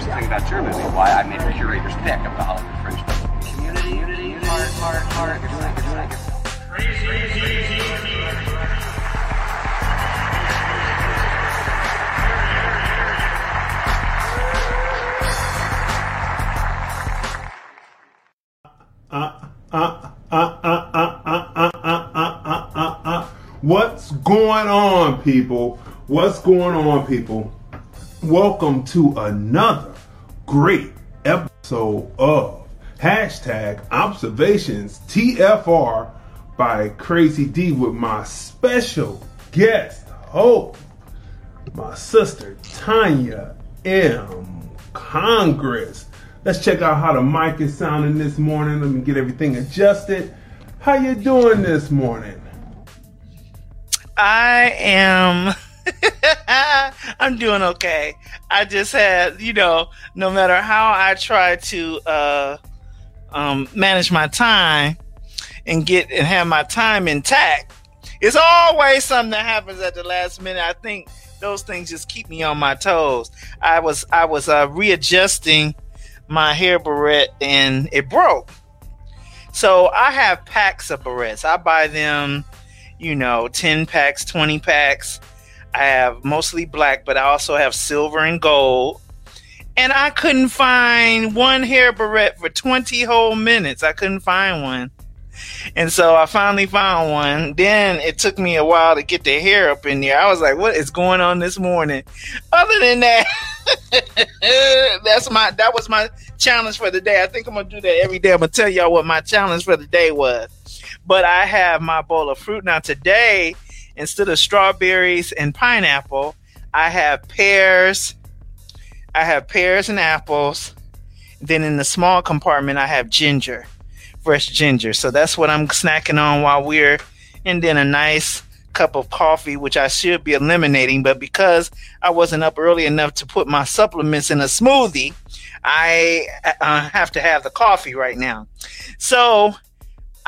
Here's the thing about Germany, why I made a curator's pick of the Hollywood Fringe Community, unity, heart, heart, heart, What's going on, people? What's going on, people? Welcome to another great episode of hashtag observations TFR by Crazy D with my special guest host, my sister Tanya M. Congress. Let's check out how the mic is sounding this morning. Let me get everything adjusted. How you doing this morning? I am. I'm doing okay. I just had, you know, no matter how I try to uh, um, manage my time and get and have my time intact, it's always something that happens at the last minute. I think those things just keep me on my toes. I was I was uh, readjusting my hair barrette and it broke. So I have packs of barrettes. I buy them you know, 10 packs, 20 packs. I have mostly black, but I also have silver and gold. And I couldn't find one hair barrette for 20 whole minutes. I couldn't find one. And so I finally found one. Then it took me a while to get the hair up in there. I was like, what is going on this morning? Other than that, that's my that was my challenge for the day. I think I'm gonna do that every day. I'm gonna tell y'all what my challenge for the day was. But I have my bowl of fruit. Now, today, instead of strawberries and pineapple, I have pears. I have pears and apples. Then in the small compartment, I have ginger, fresh ginger. So that's what I'm snacking on while we're, and then a nice cup of coffee, which I should be eliminating. But because I wasn't up early enough to put my supplements in a smoothie, I uh, have to have the coffee right now. So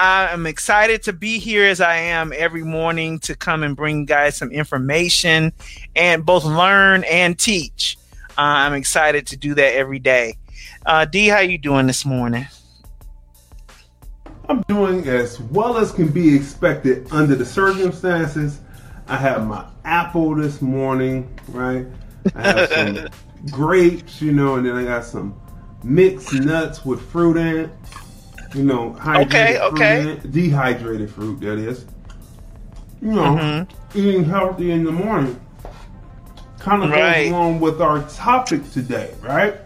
I am excited to be here as I am every morning to come and bring guys some information and both learn and teach. Uh, I'm excited to do that every day. Uh, D, how you doing this morning? I'm doing as well as can be expected under the circumstances. I have my apple this morning, right? I have some grapes, you know, and then I got some mixed nuts with fruit in it you know, okay, okay, fruit, dehydrated fruit. That is, you know, mm-hmm. eating healthy in the morning kind of right. goes along with our topic today, right?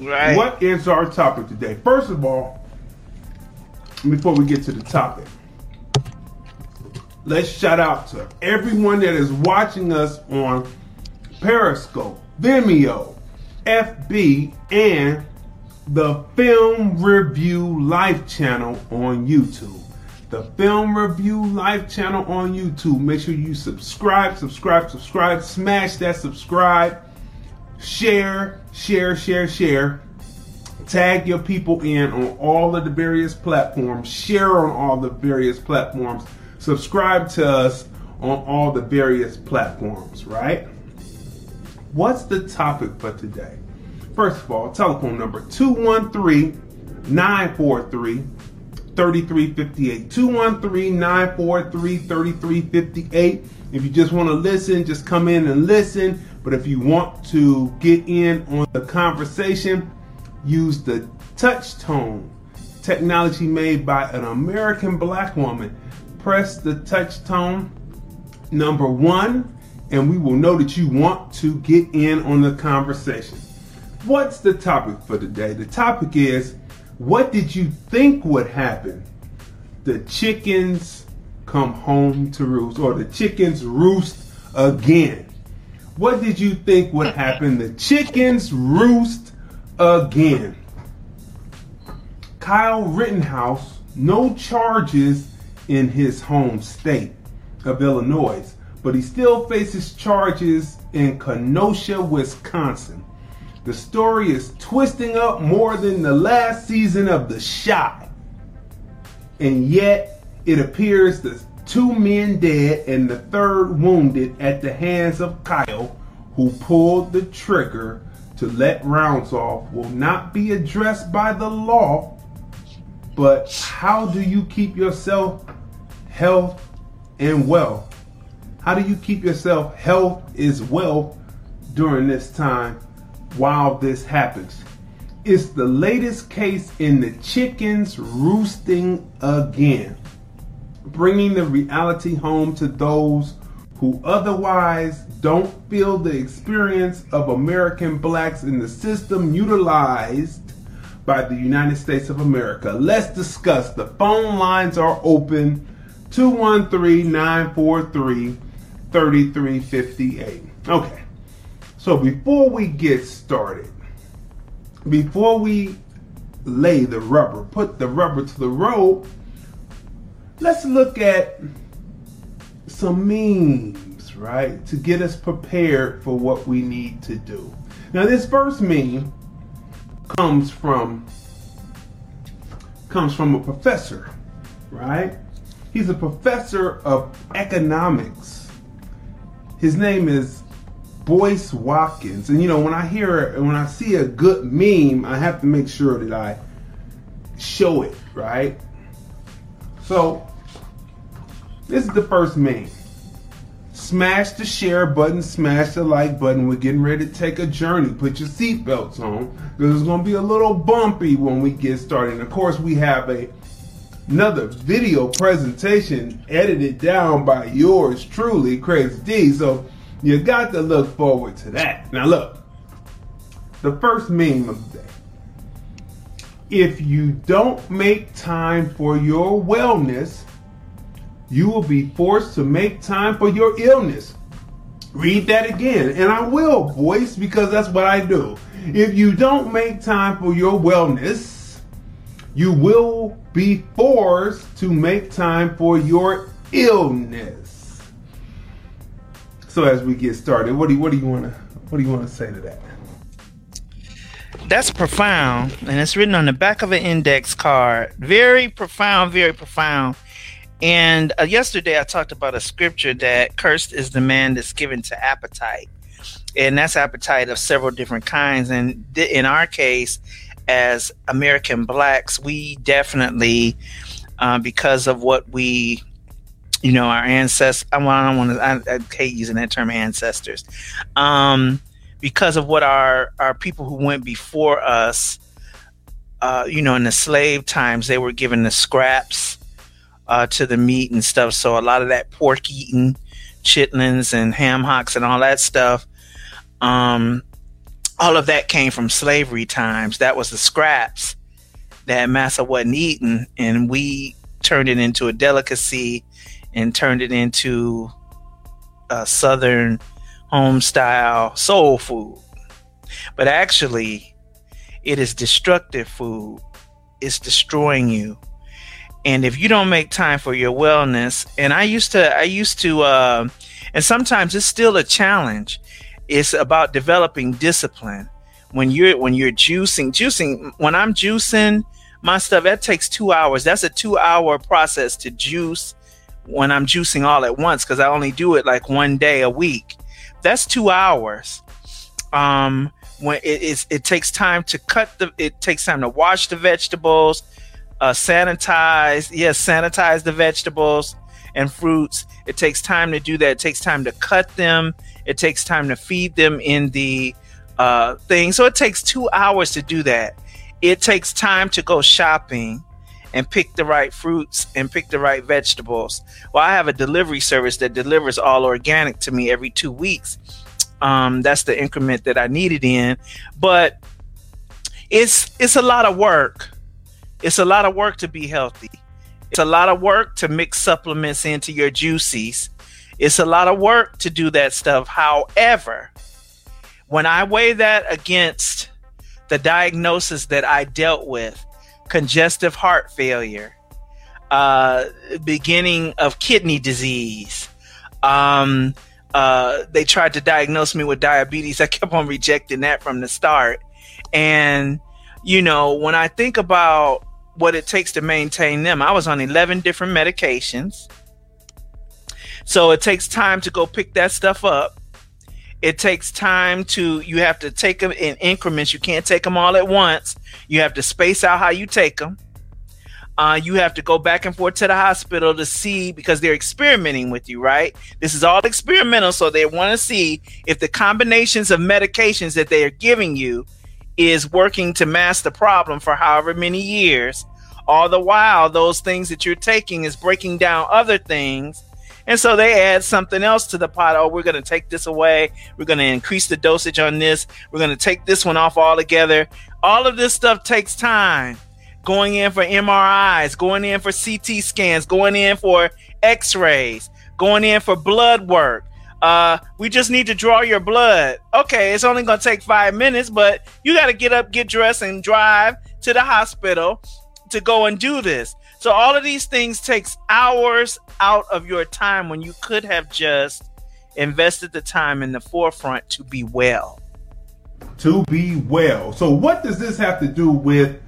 Right. What is our topic today? First of all, before we get to the topic, let's shout out to everyone that is watching us on Periscope, Vimeo, FB, and the Film Review Life channel on YouTube. The Film Review Life channel on YouTube. Make sure you subscribe, subscribe, subscribe, smash that subscribe, share, share, share, share. Tag your people in on all of the various platforms, share on all the various platforms, subscribe to us on all the various platforms, right? What's the topic for today? First of all, telephone number 213 943 3358. 213 943 3358. If you just want to listen, just come in and listen. But if you want to get in on the conversation, use the touch tone technology made by an American black woman. Press the touch tone number one, and we will know that you want to get in on the conversation. What's the topic for today? The topic is what did you think would happen? The chickens come home to roost, or the chickens roost again. What did you think would happen? The chickens roost again. Kyle Rittenhouse, no charges in his home state of Illinois, but he still faces charges in Kenosha, Wisconsin. The story is twisting up more than the last season of The Chi. And yet, it appears the two men dead and the third wounded at the hands of Kyle, who pulled the trigger to let rounds off, will not be addressed by the law. But how do you keep yourself health and wealth? How do you keep yourself health is wealth during this time while this happens. It's the latest case in the chickens roosting again, bringing the reality home to those who otherwise don't feel the experience of American blacks in the system utilized by the United States of America. Let's discuss. The phone lines are open 213 943 3358. Okay. So before we get started, before we lay the rubber, put the rubber to the road, let's look at some memes, right? To get us prepared for what we need to do. Now this first meme comes from comes from a professor, right? He's a professor of economics. His name is Boyce Watkins. And you know, when I hear when I see a good meme, I have to make sure that I show it, right? So this is the first meme. Smash the share button, smash the like button. We're getting ready to take a journey. Put your seatbelts on because it's going to be a little bumpy when we get started. And of course, we have a another video presentation edited down by yours truly, Crazy D. So you got to look forward to that. Now, look, the first meme of the day. If you don't make time for your wellness, you will be forced to make time for your illness. Read that again, and I will, voice, because that's what I do. If you don't make time for your wellness, you will be forced to make time for your illness. So as we get started, what do you, what do you want to what do you want to say to that? That's profound, and it's written on the back of an index card. Very profound, very profound. And uh, yesterday I talked about a scripture that cursed is the man that's given to appetite. And that's appetite of several different kinds. And th- in our case, as American blacks, we definitely, uh, because of what we you know, our ancestors. I, don't want to. I, I, hate using that term, ancestors, um, because of what our our people who went before us. Uh, you know, in the slave times, they were given the scraps uh, to the meat and stuff. So a lot of that pork eating, chitlins and ham hocks and all that stuff. Um, all of that came from slavery times. That was the scraps that massa wasn't eating, and we turned it into a delicacy and turned it into a southern home style soul food. But actually, it is destructive food. It's destroying you. And if you don't make time for your wellness, and I used to, I used to, uh, and sometimes it's still a challenge. It's about developing discipline. When you're when you're juicing, juicing. When I'm juicing my stuff, that takes two hours. That's a two hour process to juice when I'm juicing all at once because I only do it like one day a week. That's two hours. Um, when it it takes time to cut the, it takes time to wash the vegetables, uh, sanitize, yes, sanitize the vegetables and fruits. It takes time to do that. It takes time to cut them. It takes time to feed them in the uh, thing. So it takes two hours to do that. It takes time to go shopping and pick the right fruits and pick the right vegetables. Well, I have a delivery service that delivers all organic to me every two weeks. Um, that's the increment that I needed in, but it's it's a lot of work. It's a lot of work to be healthy. It's a lot of work to mix supplements into your juices. It's a lot of work to do that stuff. However, when I weigh that against the diagnosis that I dealt with congestive heart failure, uh, beginning of kidney disease, um, uh, they tried to diagnose me with diabetes. I kept on rejecting that from the start. And, you know, when I think about what it takes to maintain them, I was on 11 different medications. So it takes time to go pick that stuff up. It takes time to, you have to take them in increments. You can't take them all at once. You have to space out how you take them. Uh, you have to go back and forth to the hospital to see because they're experimenting with you, right? This is all experimental, so they want to see if the combinations of medications that they are giving you is working to mask the problem for however many years. All the while, those things that you're taking is breaking down other things. And so they add something else to the pot. Oh, we're going to take this away. We're going to increase the dosage on this. We're going to take this one off altogether. All of this stuff takes time going in for MRIs, going in for CT scans, going in for x rays, going in for blood work. Uh, we just need to draw your blood. Okay, it's only going to take five minutes, but you got to get up, get dressed, and drive to the hospital to go and do this. So all of these things takes hours out of your time when you could have just invested the time in the forefront to be well. To be well. So what does this have to do with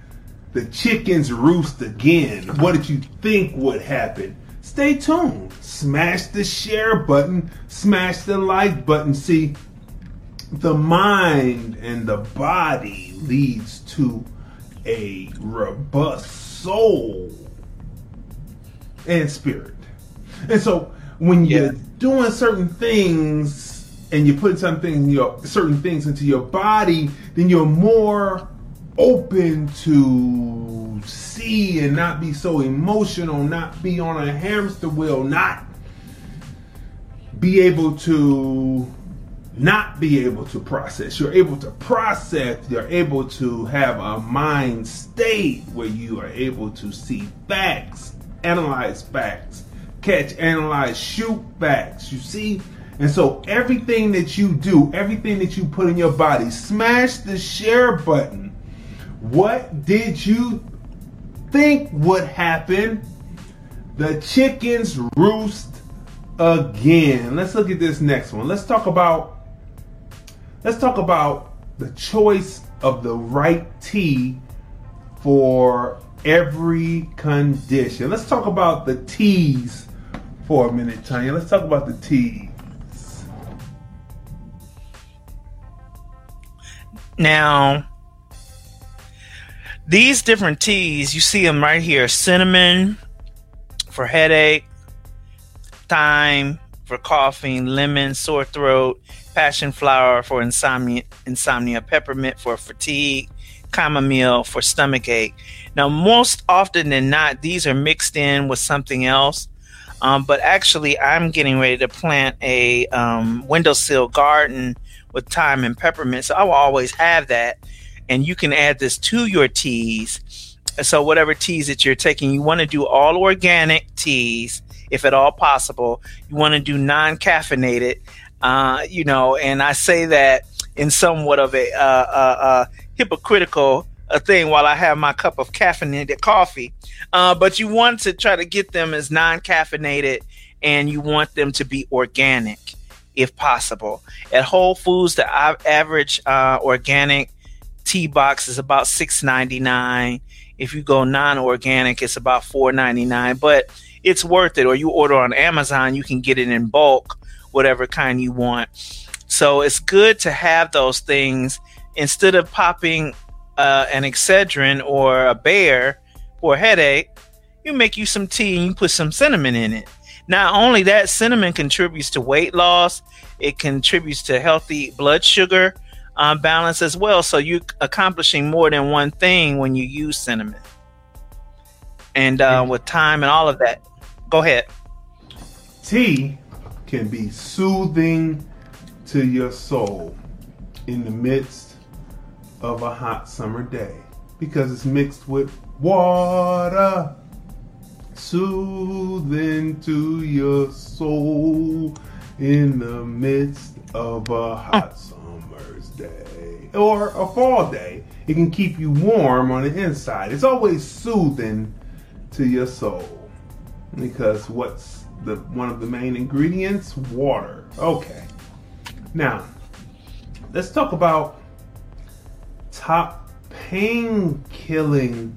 the chickens roost again. What did you think would happen? Stay tuned. Smash the share button, smash the like button. See, the mind and the body leads to a robust soul and spirit. And so when you're doing certain things and you put something your certain things into your body, then you're more open to see and not be so emotional, not be on a hamster wheel, not be able to not be able to process. You're able to process, you're able to have a mind state where you are able to see facts, analyze facts, catch, analyze, shoot facts. You see? And so everything that you do, everything that you put in your body, smash the share button what did you think would happen? The chickens roost again. Let's look at this next one. Let's talk about let's talk about the choice of the right tea for every condition. Let's talk about the teas for a minute, Tanya. Let's talk about the teas. Now, these different teas, you see them right here cinnamon for headache, thyme for coughing, lemon, sore throat, passion flower for insomnia, insomnia, peppermint for fatigue, chamomile for stomach ache. Now, most often than not, these are mixed in with something else. Um, but actually, I'm getting ready to plant a um, windowsill garden with thyme and peppermint, so I will always have that and you can add this to your teas. So whatever teas that you're taking, you want to do all organic teas, if at all possible. You want to do non-caffeinated, uh, you know. And I say that in somewhat of a uh, uh, uh hypocritical a thing while I have my cup of caffeinated coffee. Uh, but you want to try to get them as non-caffeinated, and you want them to be organic if possible. At Whole Foods, the average uh, organic tea box is about six ninety nine. If you go non organic, it's about four ninety nine. But it's worth it. Or you order on Amazon, you can get it in bulk, whatever kind you want. So it's good to have those things instead of popping uh, an Excedrin or a Bayer for a headache. You make you some tea and you put some cinnamon in it. Not only that, cinnamon contributes to weight loss. It contributes to healthy blood sugar uh, balance as well. So you're accomplishing more than one thing when you use cinnamon. And uh, with time and all of that, go ahead. Tea can be soothing to your soul in the midst of a hot summer day because it's mixed with water. soothing to your soul in the midst of a hot summer's day or a fall day. It can keep you warm on the inside. It's always soothing to your soul because what's the one of the main ingredients? Water. Okay. Now, let's talk about top pain killing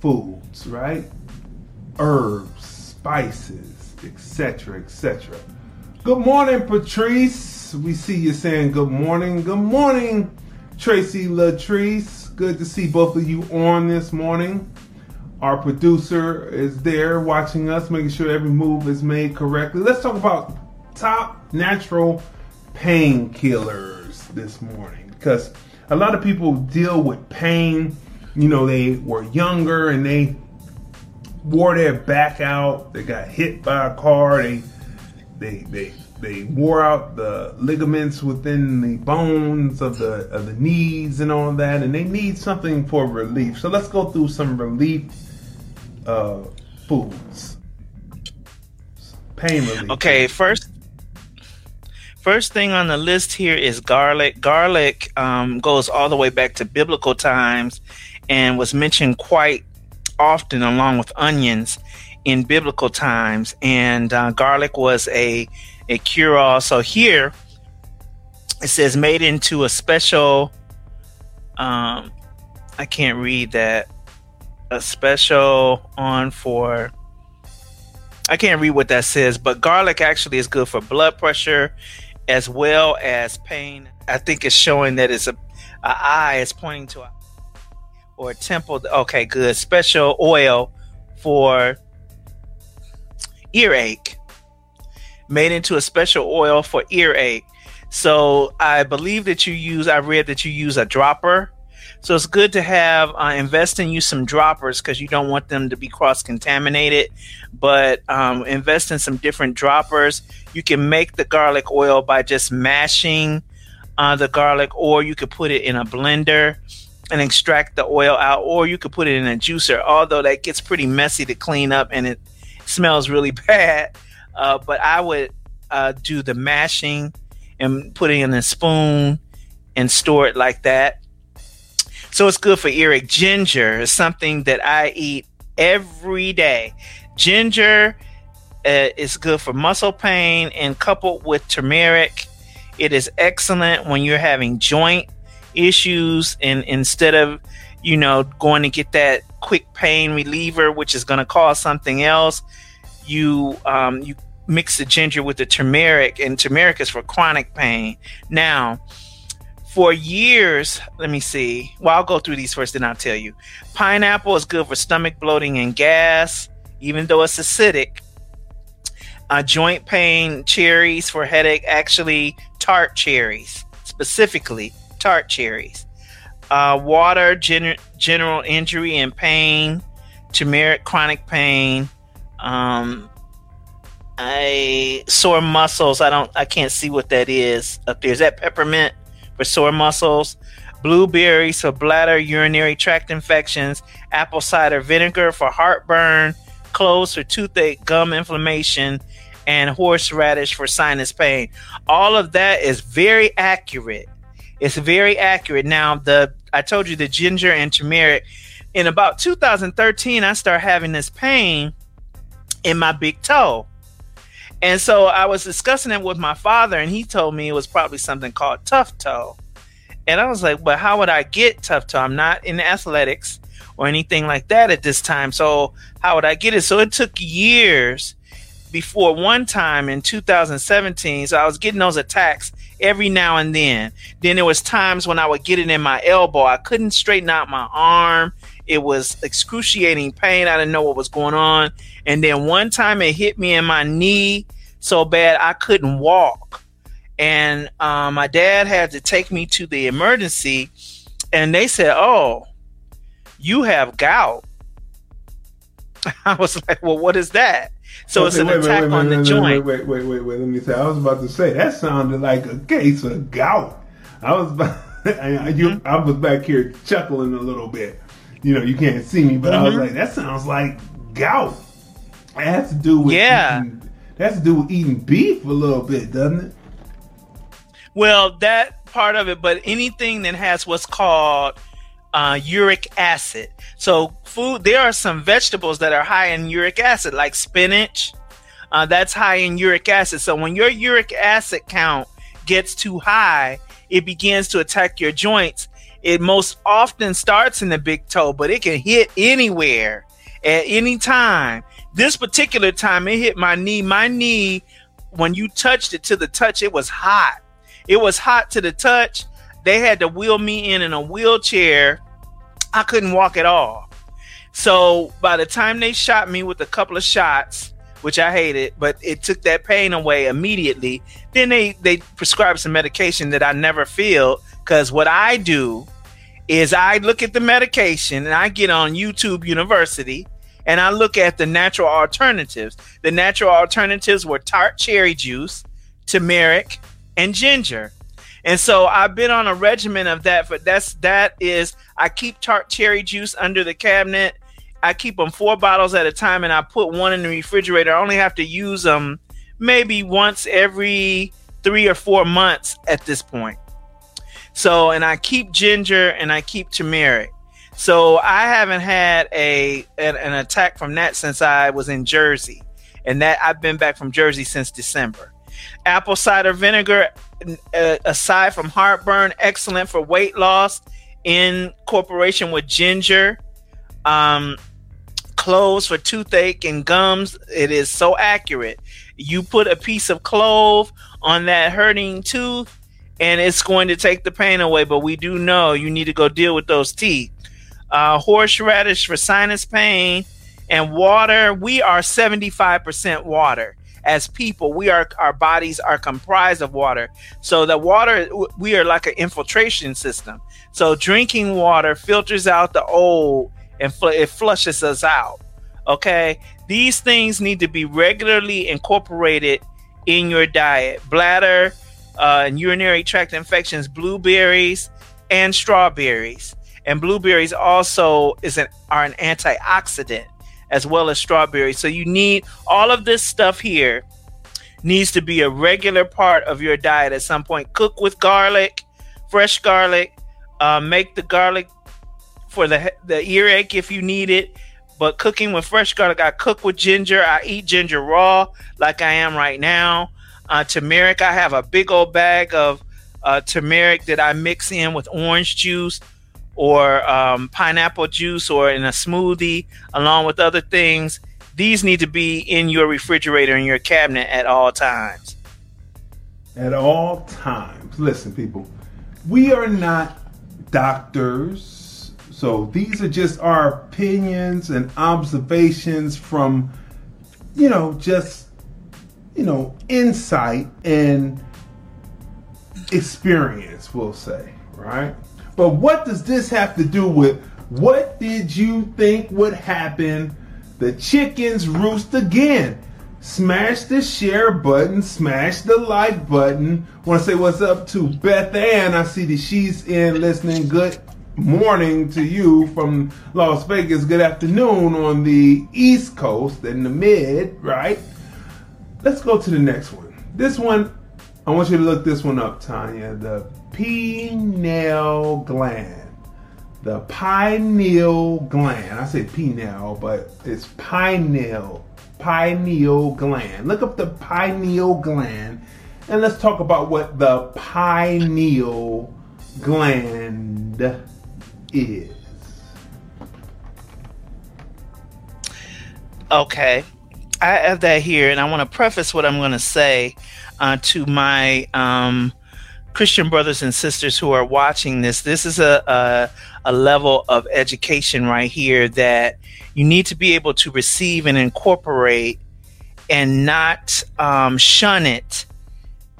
foods, right? Herbs, spices, etc., etc. Good morning, Patrice. We see you saying good morning. Good morning, Tracy Latrice. Good to see both of you on this morning. Our producer is there watching us, making sure every move is made correctly. Let's talk about top natural painkillers this morning because a lot of people deal with pain. You know, they were younger and they wore their back out. They got hit by a car. They they they they wore out the ligaments within the bones of the of the knees and all that, and they need something for relief. So let's go through some relief uh, foods. Pain relief. Okay, first First thing on the list here is garlic. Garlic um, goes all the way back to biblical times and was mentioned quite often along with onions in biblical times. And uh, garlic was a, a cure all. So here it says made into a special, um, I can't read that, a special on for. I can't read what that says, but garlic actually is good for blood pressure as well as pain. I think it's showing that it's a, a eye is pointing to a, or a temple. Okay, good. Special oil for earache, made into a special oil for earache. So I believe that you use. I read that you use a dropper so it's good to have uh, invest in you some droppers because you don't want them to be cross contaminated. But um, invest in some different droppers. You can make the garlic oil by just mashing uh, the garlic, or you could put it in a blender and extract the oil out, or you could put it in a juicer. Although that gets pretty messy to clean up and it smells really bad. Uh, but I would uh, do the mashing and put it in a spoon and store it like that. So it's good for earache. Ginger is something that I eat every day. Ginger uh, is good for muscle pain and coupled with turmeric, it is excellent when you're having joint issues and instead of you know going to get that quick pain reliever which is going to cause something else you um, you mix the ginger with the turmeric and turmeric is for chronic pain now for years, let me see. Well, I'll go through these first, then I'll tell you. Pineapple is good for stomach bloating and gas, even though it's acidic. Uh, joint pain, cherries for headache, actually, tart cherries, specifically tart cherries. Uh, water, gen- general injury and pain, turmeric, chronic pain. Um, I sore muscles. I don't. I can't see what that is up there. Is that peppermint? For sore muscles, blueberries for bladder, urinary tract infections, apple cider vinegar for heartburn, cloves for toothache, gum inflammation, and horseradish for sinus pain. All of that is very accurate. It's very accurate. Now, the I told you the ginger and turmeric. In about 2013, I started having this pain in my big toe. And so I was discussing it with my father, and he told me it was probably something called turf toe. And I was like, but how would I get turf toe? I'm not in athletics or anything like that at this time. So how would I get it? So it took years before one time in 2017. So I was getting those attacks every now and then. Then there was times when I would get it in my elbow. I couldn't straighten out my arm. It was excruciating pain. I didn't know what was going on. And then one time it hit me in my knee so bad I couldn't walk. And um, my dad had to take me to the emergency, and they said, Oh, you have gout. I was like, Well, what is that? So it's an wait, attack wait, wait, on the joint. Wait, wait, wait, wait, Let me say. I was about to say that sounded like a case of gout. I was about, I, you, mm-hmm. I was back here chuckling a little bit you know, you can't see me, but mm-hmm. I was mm-hmm. like, that sounds like gout. That has to do with Yeah. eating, that has to do with eating beef a little bit, doesn't it? Well, that part of it, but anything that has what's called uh, uric acid. So, food, there are some vegetables that are high in uric acid, like spinach. Uh, that's high in uric acid. So, when your uric acid count gets too high, it begins to attack your joints. It most often starts in the big toe, but it can hit anywhere at any time. This particular time, it hit my knee. My knee, when you touched it to the touch, it was hot. It was hot to the touch. They had to wheel me in in a wheelchair. I couldn't walk at all. So by the time they shot me with a couple of shots, which I hated, but it took that pain away immediately. Then they they prescribed some medication that I never feel because what I do is I look at the medication and I get on YouTube University and I look at the natural alternatives. The natural alternatives were tart cherry juice, turmeric, and ginger. And so I've been on a regimen of that. But that's that is I keep tart cherry juice under the cabinet. I keep them four bottles at a time, and I put one in the refrigerator. I only have to use them maybe once every three or four months at this point. So, and I keep ginger and I keep turmeric. So I haven't had a an, an attack from that since I was in Jersey, and that I've been back from Jersey since December. Apple cider vinegar, uh, aside from heartburn, excellent for weight loss in corporation with ginger. Um, cloves for toothache and gums. It is so accurate. You put a piece of clove on that hurting tooth, and it's going to take the pain away. But we do know you need to go deal with those teeth. Uh, horseradish for sinus pain and water. We are 75% water. As people, we are our bodies are comprised of water. So the water we are like an infiltration system. So drinking water filters out the old and fl- it flushes us out. Okay, these things need to be regularly incorporated in your diet. Bladder uh, and urinary tract infections, blueberries and strawberries. And blueberries also is an are an antioxidant as well as strawberries. So you need all of this stuff here needs to be a regular part of your diet at some point. Cook with garlic, fresh garlic. Uh, make the garlic for the the earache if you need it. But cooking with fresh garlic, I cook with ginger. I eat ginger raw, like I am right now. Uh, turmeric, I have a big old bag of uh, turmeric that I mix in with orange juice or um, pineapple juice or in a smoothie, along with other things. These need to be in your refrigerator in your cabinet at all times. At all times. Listen, people, we are not doctors. So these are just our opinions and observations from, you know, just, you know, insight and experience, we'll say, right? But what does this have to do with what did you think would happen? The chickens roost again. Smash the share button, smash the like button. Want to say what's up to Beth Ann. I see that she's in listening. Good morning to you from Las Vegas. Good afternoon on the East Coast and the mid, right? Let's go to the next one. This one, I want you to look this one up, Tanya. The pineal gland. The pineal gland. I say pineal, but it's pineal. Pineal gland. Look up the pineal gland and let's talk about what the pineal gland is. Okay. I have that here, and I want to preface what I'm going to say uh, to my um, Christian brothers and sisters who are watching this. This is a, a, a level of education right here that you need to be able to receive and incorporate and not um, shun it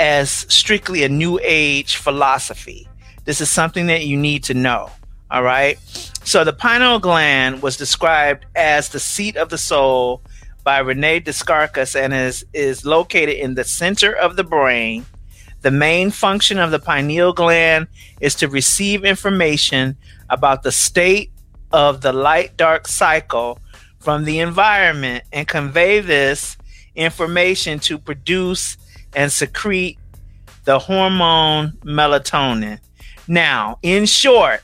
as strictly a new age philosophy. This is something that you need to know. All right. So the pineal gland was described as the seat of the soul by Rene Descartes and is, is located in the center of the brain. The main function of the pineal gland is to receive information about the state of the light dark cycle from the environment and convey this information to produce and secrete the hormone melatonin. Now, in short,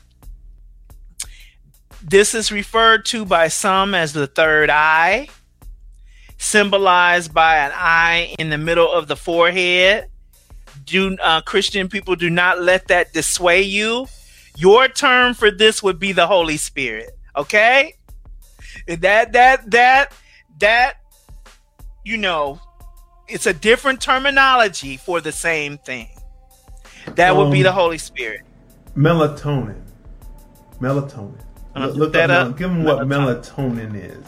this is referred to by some as the third eye, symbolized by an eye in the middle of the forehead. Do uh, Christian people do not let that dissuade you? Your term for this would be the Holy Spirit. Okay, that that that that you know, it's a different terminology for the same thing. That would be the um, Holy Spirit. Melatonin. Melatonin. Look, look that up. up. Give them what melatonin is.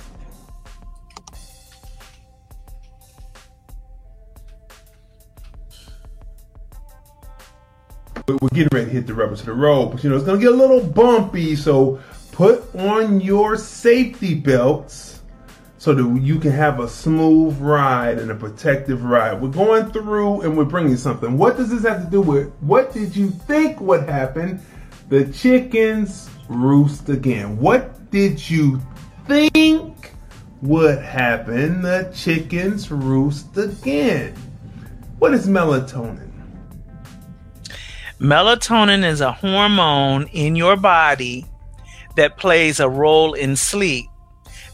We're getting ready to hit the rubber to the road, but you know it's gonna get a little bumpy. So put on your safety belts so that you can have a smooth ride and a protective ride. We're going through and we're bringing something. What does this have to do with? What did you think would happen? The chickens roost again. What did you think would happen? The chickens roost again. What is melatonin? Melatonin is a hormone in your body that plays a role in sleep.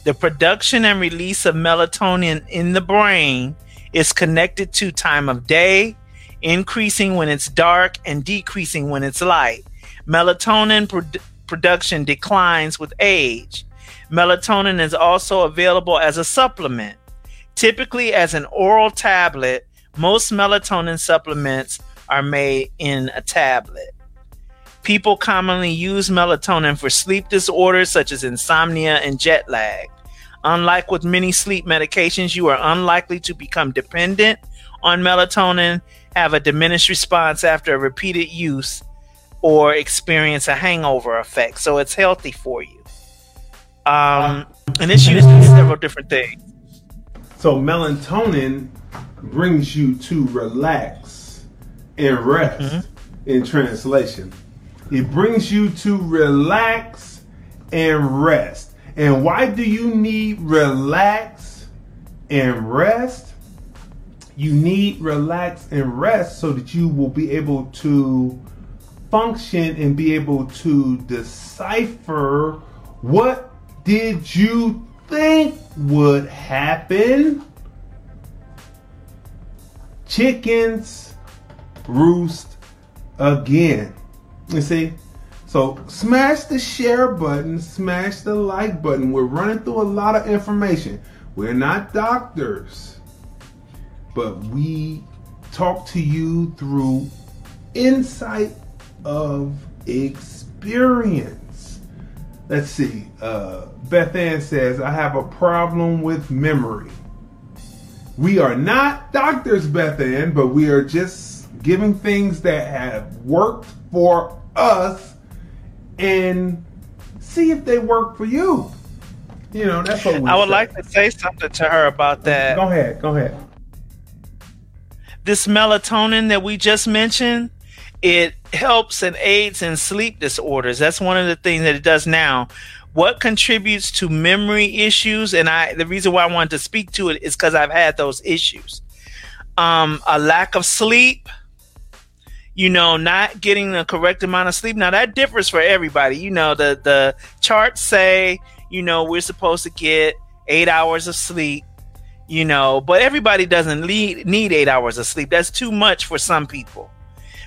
The production and release of melatonin in the brain is connected to time of day, increasing when it's dark and decreasing when it's light. Melatonin pro- production declines with age. Melatonin is also available as a supplement. Typically, as an oral tablet, most melatonin supplements are made in a tablet. People commonly use melatonin for sleep disorders such as insomnia and jet lag. Unlike with many sleep medications, you are unlikely to become dependent on melatonin, have a diminished response after a repeated use, or experience a hangover effect. So it's healthy for you. Um, and it's used in several different things. So melatonin brings you to relax and rest mm-hmm. in translation. It brings you to relax and rest. And why do you need relax and rest? You need relax and rest so that you will be able to function and be able to decipher what did you think would happen? Chickens roost again. You see? So smash the share button, smash the like button. We're running through a lot of information. We're not doctors, but we talk to you through insight of experience. Let's see. Uh, Beth Ann says, I have a problem with memory. We are not doctors, Beth Ann, but we are just giving things that have worked for us and see if they work for you. You know, that's what I would say. like to say something to her about that. Go ahead, go ahead. This melatonin that we just mentioned, it helps and aids in sleep disorders. That's one of the things that it does now. What contributes to memory issues, and I the reason why I wanted to speak to it is because I've had those issues. Um, a lack of sleep, you know, not getting the correct amount of sleep. Now that differs for everybody. You know, the the charts say, you know, we're supposed to get eight hours of sleep. You know, but everybody doesn't need need eight hours of sleep. That's too much for some people.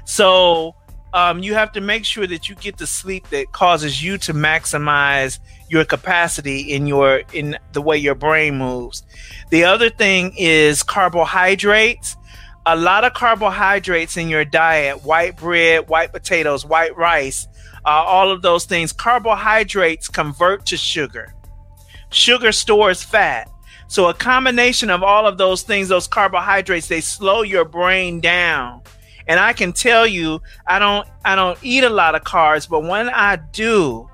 So um, you have to make sure that you get the sleep that causes you to maximize your capacity in your in the way your brain moves. The other thing is carbohydrates a lot of carbohydrates in your diet white bread, white potatoes, white rice, uh, all of those things. Carbohydrates convert to sugar. Sugar stores fat. So, a combination of all of those things, those carbohydrates, they slow your brain down. And I can tell you, I don't, I don't eat a lot of carbs, but when I do,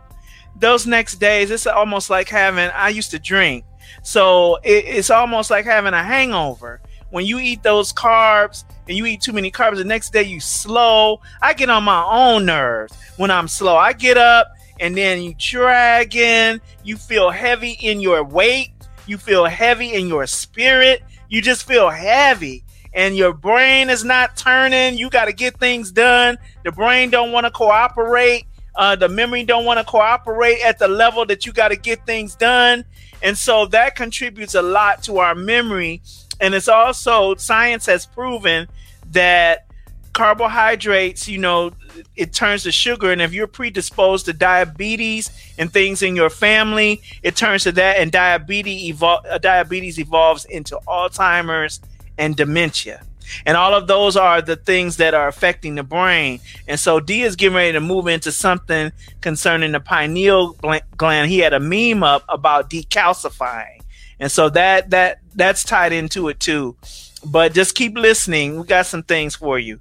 those next days, it's almost like having. I used to drink, so it, it's almost like having a hangover when you eat those carbs and you eat too many carbs, the next day you slow. I get on my own nerves when I'm slow. I get up and then you dragging. You feel heavy in your weight. You feel heavy in your spirit. You just feel heavy and your brain is not turning. You got to get things done. The brain don't want to cooperate. Uh, the memory don't want to cooperate at the level that you got to get things done. And so that contributes a lot to our memory. And it's also science has proven that carbohydrates, you know, it turns to sugar. And if you're predisposed to diabetes and things in your family, it turns to that. And diabetes, evol- uh, diabetes evolves into Alzheimer's and dementia. And all of those are the things that are affecting the brain. And so D is getting ready to move into something concerning the pineal gland. He had a meme up about decalcifying. And so that that that's tied into it too. But just keep listening. We got some things for you.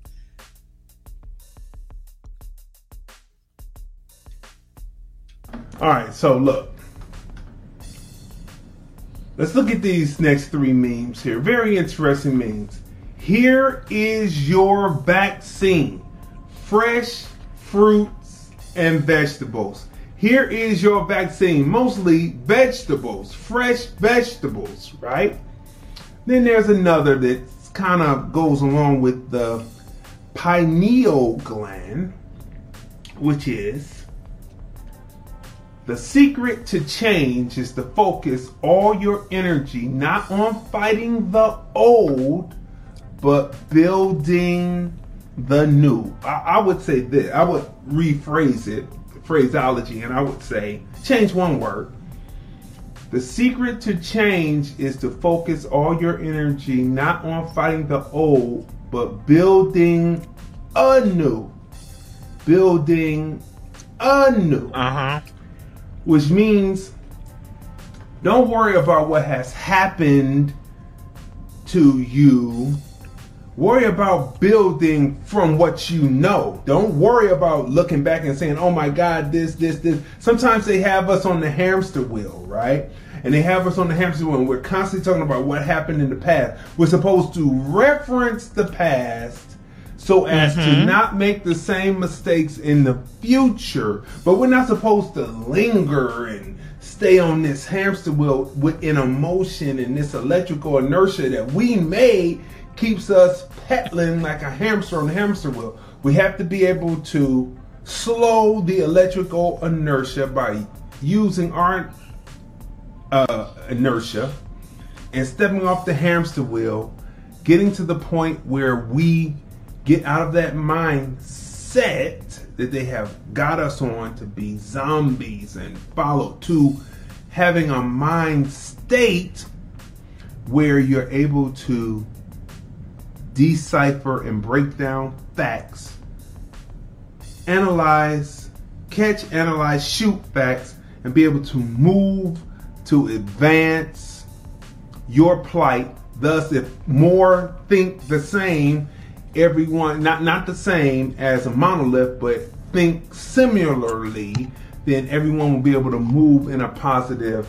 All right, so look. Let's look at these next three memes here. Very interesting memes. Here is your vaccine fresh fruits and vegetables. Here is your vaccine, mostly vegetables, fresh vegetables, right? Then there's another that kind of goes along with the pineal gland, which is the secret to change is to focus all your energy not on fighting the old, but building the new. I, I, would say this, I would rephrase it, phraseology, and I would say change one word. The secret to change is to focus all your energy not on fighting the old, but building anew. Building anew. Uh huh which means don't worry about what has happened to you. Worry about building from what you know. Don't worry about looking back and saying, oh my God, this, this, this. Sometimes they have us on the hamster wheel, right? And they have us on the hamster wheel and we're constantly talking about what happened in the past. We're supposed to reference the past so as mm-hmm. to not make the same mistakes in the future. But we're not supposed to linger and stay on this hamster wheel with an emotion and this electrical inertia that we made keeps us pedaling like a hamster on the hamster wheel. We have to be able to slow the electrical inertia by using our uh, inertia and stepping off the hamster wheel, getting to the point where we get out of that mindset that they have got us on to be zombies and follow to having a mind state where you're able to decipher and break down facts, analyze, catch, analyze, shoot facts, and be able to move to advance your plight. Thus, if more think the same, everyone not not the same as a monolith, but think similarly, then everyone will be able to move in a positive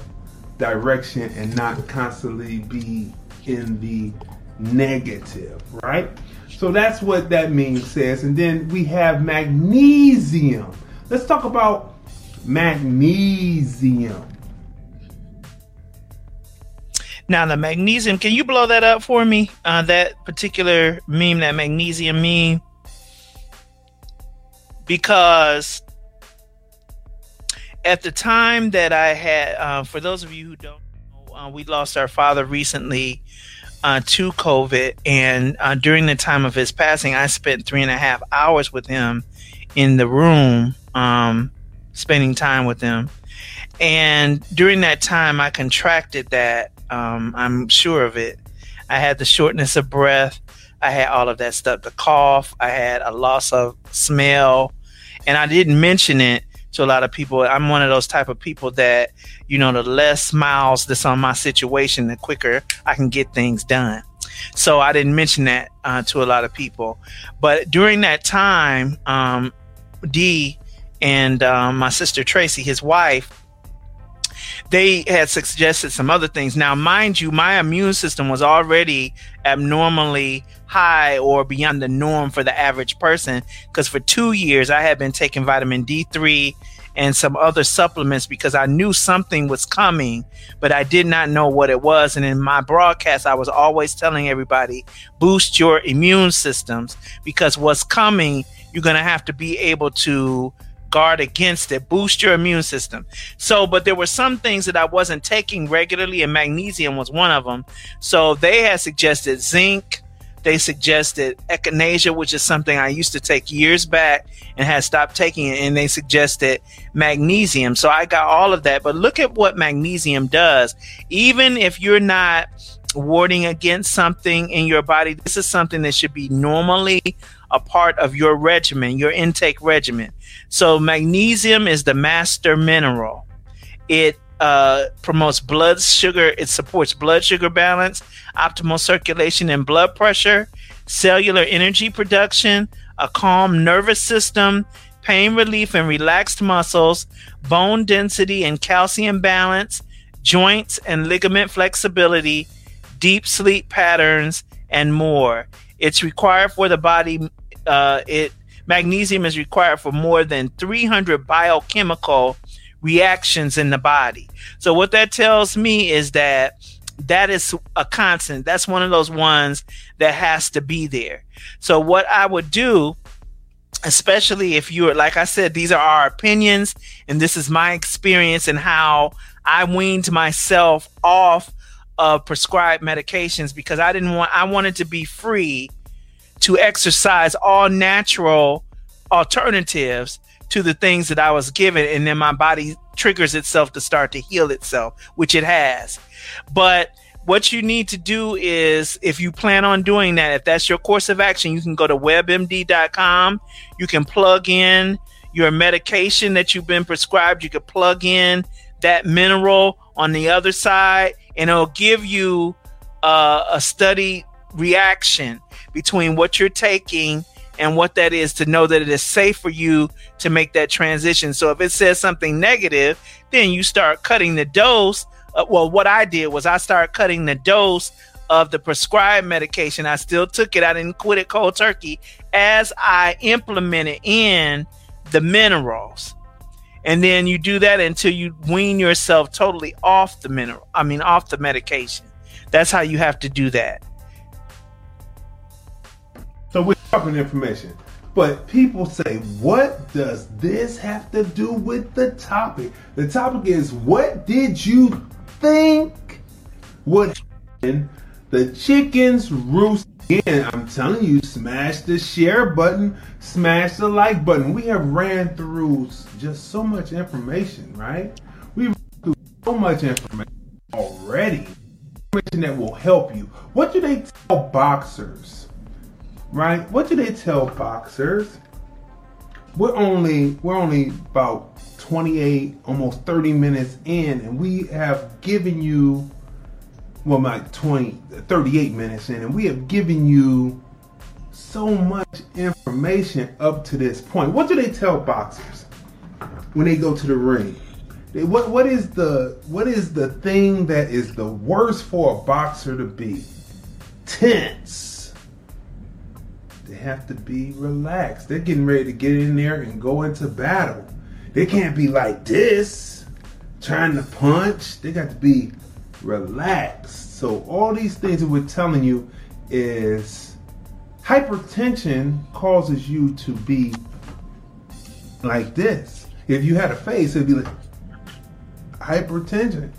direction and not constantly be in the negative, right? So that's what that meme says. And then we have magnesium. Let's talk about magnesium. Now the magnesium, can you blow that up for me? Uh, that particular meme, that magnesium meme, because at the time that I had, uh, for those of you who don't know, uh, we lost our father recently uh, to COVID, and uh, during the time of his passing, I spent three and a half hours with him in the room, um, spending time with him. And during that time, I contracted that um, I'm sure of it. I had the shortness of breath. I had all of that stuff, the cough. I had a loss of smell, and I didn't mention it to a lot of people. I'm one of those type of people that, you know, the less smiles that's on my situation, the quicker I can get things done. So I didn't mention that uh, to a lot of people. But during that time, um, D and um, my sister Tracy, his wife, they had suggested some other things. Now, mind you, my immune system was already abnormally high or beyond the norm for the average person because for two years I had been taking vitamin D3 and some other supplements because I knew something was coming, but I did not know what it was. And in my broadcast, I was always telling everybody boost your immune systems because what's coming, you're going to have to be able to guard against it, boost your immune system. So, but there were some things that I wasn't taking regularly, and magnesium was one of them. So they had suggested zinc. They suggested echinacea, which is something I used to take years back and had stopped taking it. And they suggested magnesium. So I got all of that. But look at what magnesium does. Even if you're not warding against something in your body, this is something that should be normally a part of your regimen, your intake regimen. So magnesium is the master mineral. It uh, promotes blood sugar. It supports blood sugar balance, optimal circulation and blood pressure, cellular energy production, a calm nervous system, pain relief and relaxed muscles, bone density and calcium balance, joints and ligament flexibility, deep sleep patterns, and more. It's required for the body. Uh, it magnesium is required for more than 300 biochemical reactions in the body. So what that tells me is that that is a constant. That's one of those ones that has to be there. So what I would do especially if you're like I said these are our opinions and this is my experience and how I weaned myself off of prescribed medications because I didn't want I wanted to be free to exercise all natural alternatives to the things that I was given, and then my body triggers itself to start to heal itself, which it has. But what you need to do is, if you plan on doing that, if that's your course of action, you can go to webmd.com. You can plug in your medication that you've been prescribed. You can plug in that mineral on the other side, and it'll give you uh, a study reaction between what you're taking and what that is to know that it is safe for you to make that transition. So if it says something negative, then you start cutting the dose. Uh, well, what I did was I started cutting the dose of the prescribed medication. I still took it. I didn't quit it cold turkey as I implemented in the minerals. And then you do that until you wean yourself totally off the mineral. I mean, off the medication. That's how you have to do that. So we're talking information. But people say, what does this have to do with the topic? The topic is, what did you think would happen? The chickens roost again. I'm telling you, smash the share button, smash the like button. We have ran through just so much information, right? We've through so much information already. Information that will help you. What do they tell boxers? Right? What do they tell boxers? We're only we're only about 28, almost 30 minutes in, and we have given you well my 20 38 minutes in, and we have given you so much information up to this point. What do they tell boxers when they go to the ring? what what is the what is the thing that is the worst for a boxer to be? Tense they have to be relaxed. They're getting ready to get in there and go into battle. They can't be like this, trying to punch. They got to be relaxed. So all these things that we're telling you is hypertension causes you to be like this. If you had a face, it'd be like hypertension.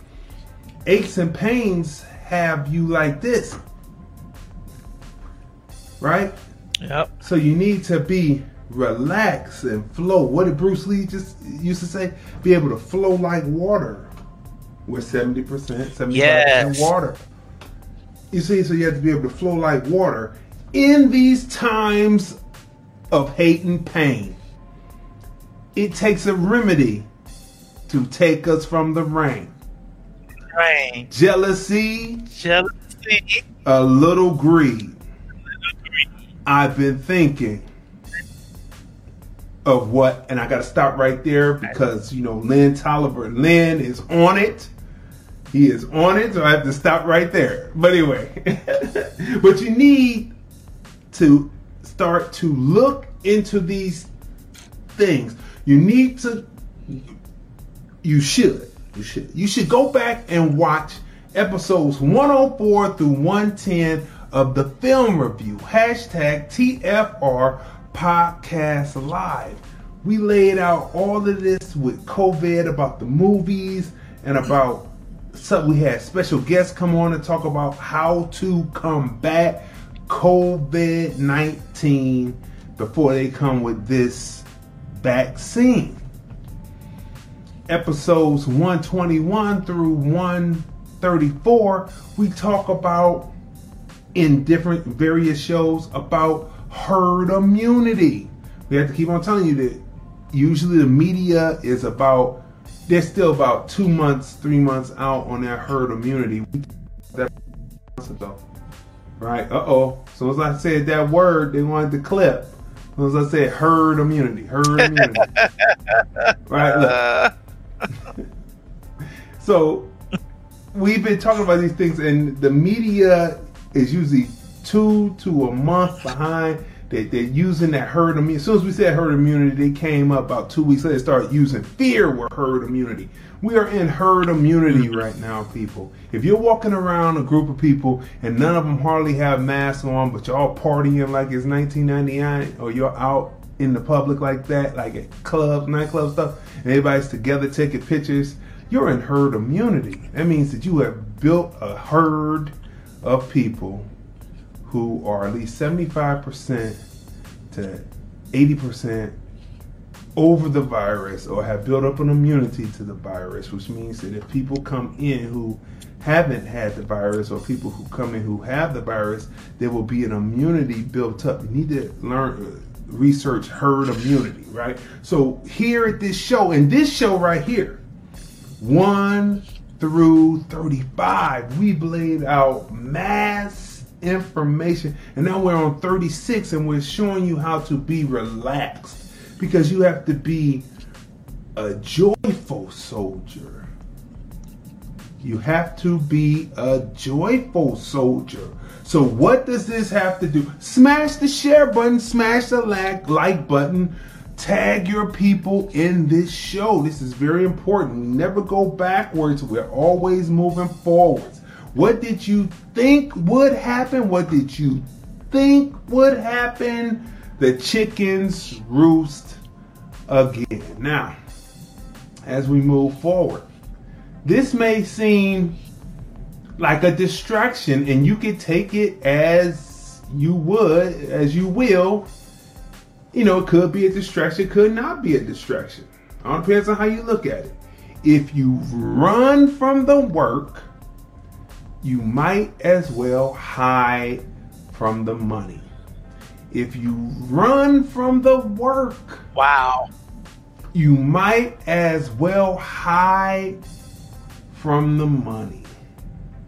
Aches and pains have you like this. Right? Yep. So you need to be relaxed and flow. What did Bruce Lee just used to say? Be able to flow like water. We're 70%, 75% yes. water. You see, so you have to be able to flow like water in these times of hate and pain. It takes a remedy to take us from the rain. Rain. Jealousy. Jealousy. A little greed. I've been thinking of what, and I got to stop right there because you know Lynn Tolliver, Lynn is on it. He is on it, so I have to stop right there. But anyway, but you need to start to look into these things. You need to you should. You should. You should go back and watch episodes 104 through 110 of the film review. Hashtag TFR Podcast Live. We laid out all of this with COVID about the movies and about so we had special guests come on to talk about how to combat COVID 19 before they come with this vaccine. Episodes 121 through 134, we talk about in different various shows about herd immunity. We have to keep on telling you that usually the media is about they're still about two months, three months out on their herd immunity. That right? Uh oh. So as I said that word, they wanted to clip. As I said, herd immunity, herd immunity. right? Look. so we've been talking about these things, and the media is usually two to a month behind they, they're using that herd immunity. As soon as we said herd immunity, they came up about two weeks later, started using fear with herd immunity. We are in herd immunity mm-hmm. right now, people. If you're walking around a group of people and none of them hardly have masks on, but you're all partying like it's 1999, or you're out in the public like that, like at clubs, nightclub stuff, and everybody's together taking pictures, you're in herd immunity. That means that you have built a herd of people who are at least 75% to 80% over the virus or have built up an immunity to the virus, which means that if people come in who haven't had the virus or people who come in who have the virus, there will be an immunity built up. You need to learn, uh, research herd immunity, right? So here at this show, in this show right here, 1 through 35, we laid out mass information. And now we're on 36 and we're showing you how to be relaxed because you have to be a joyful soldier. You have to be a joyful soldier. So, what does this have to do? Smash the share button, smash the like, like button, tag your people in this show. This is very important. We never go backwards, we're always moving forwards. What did you think would happen? What did you think would happen? The chickens roost again. Now, as we move forward, this may seem like a distraction, and you can take it as you would, as you will. You know, it could be a distraction, it could not be a distraction. All depends on how you look at it. If you run from the work, you might as well hide from the money. If you run from the work, wow, you might as well hide from the money.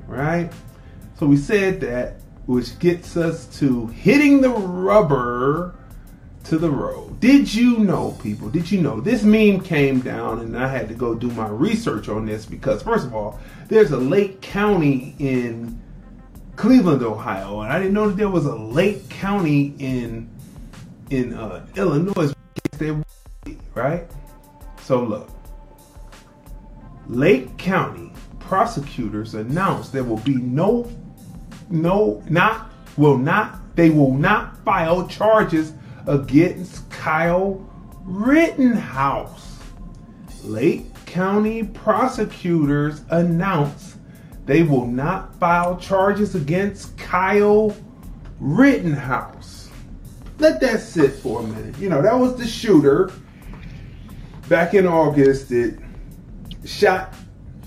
Right? So we said that, which gets us to hitting the rubber to the road. Did you know, people? Did you know this meme came down and I had to go do my research on this because, first of all, there's a Lake County in Cleveland, Ohio, and I didn't know that there was a Lake County in in uh, Illinois. Right? So look, Lake County prosecutors announced there will be no, no, not will not they will not file charges against Kyle Rittenhouse. Lake County prosecutors announced they will not file charges against Kyle Rittenhouse. Let that sit for a minute. You know, that was the shooter back in August that shot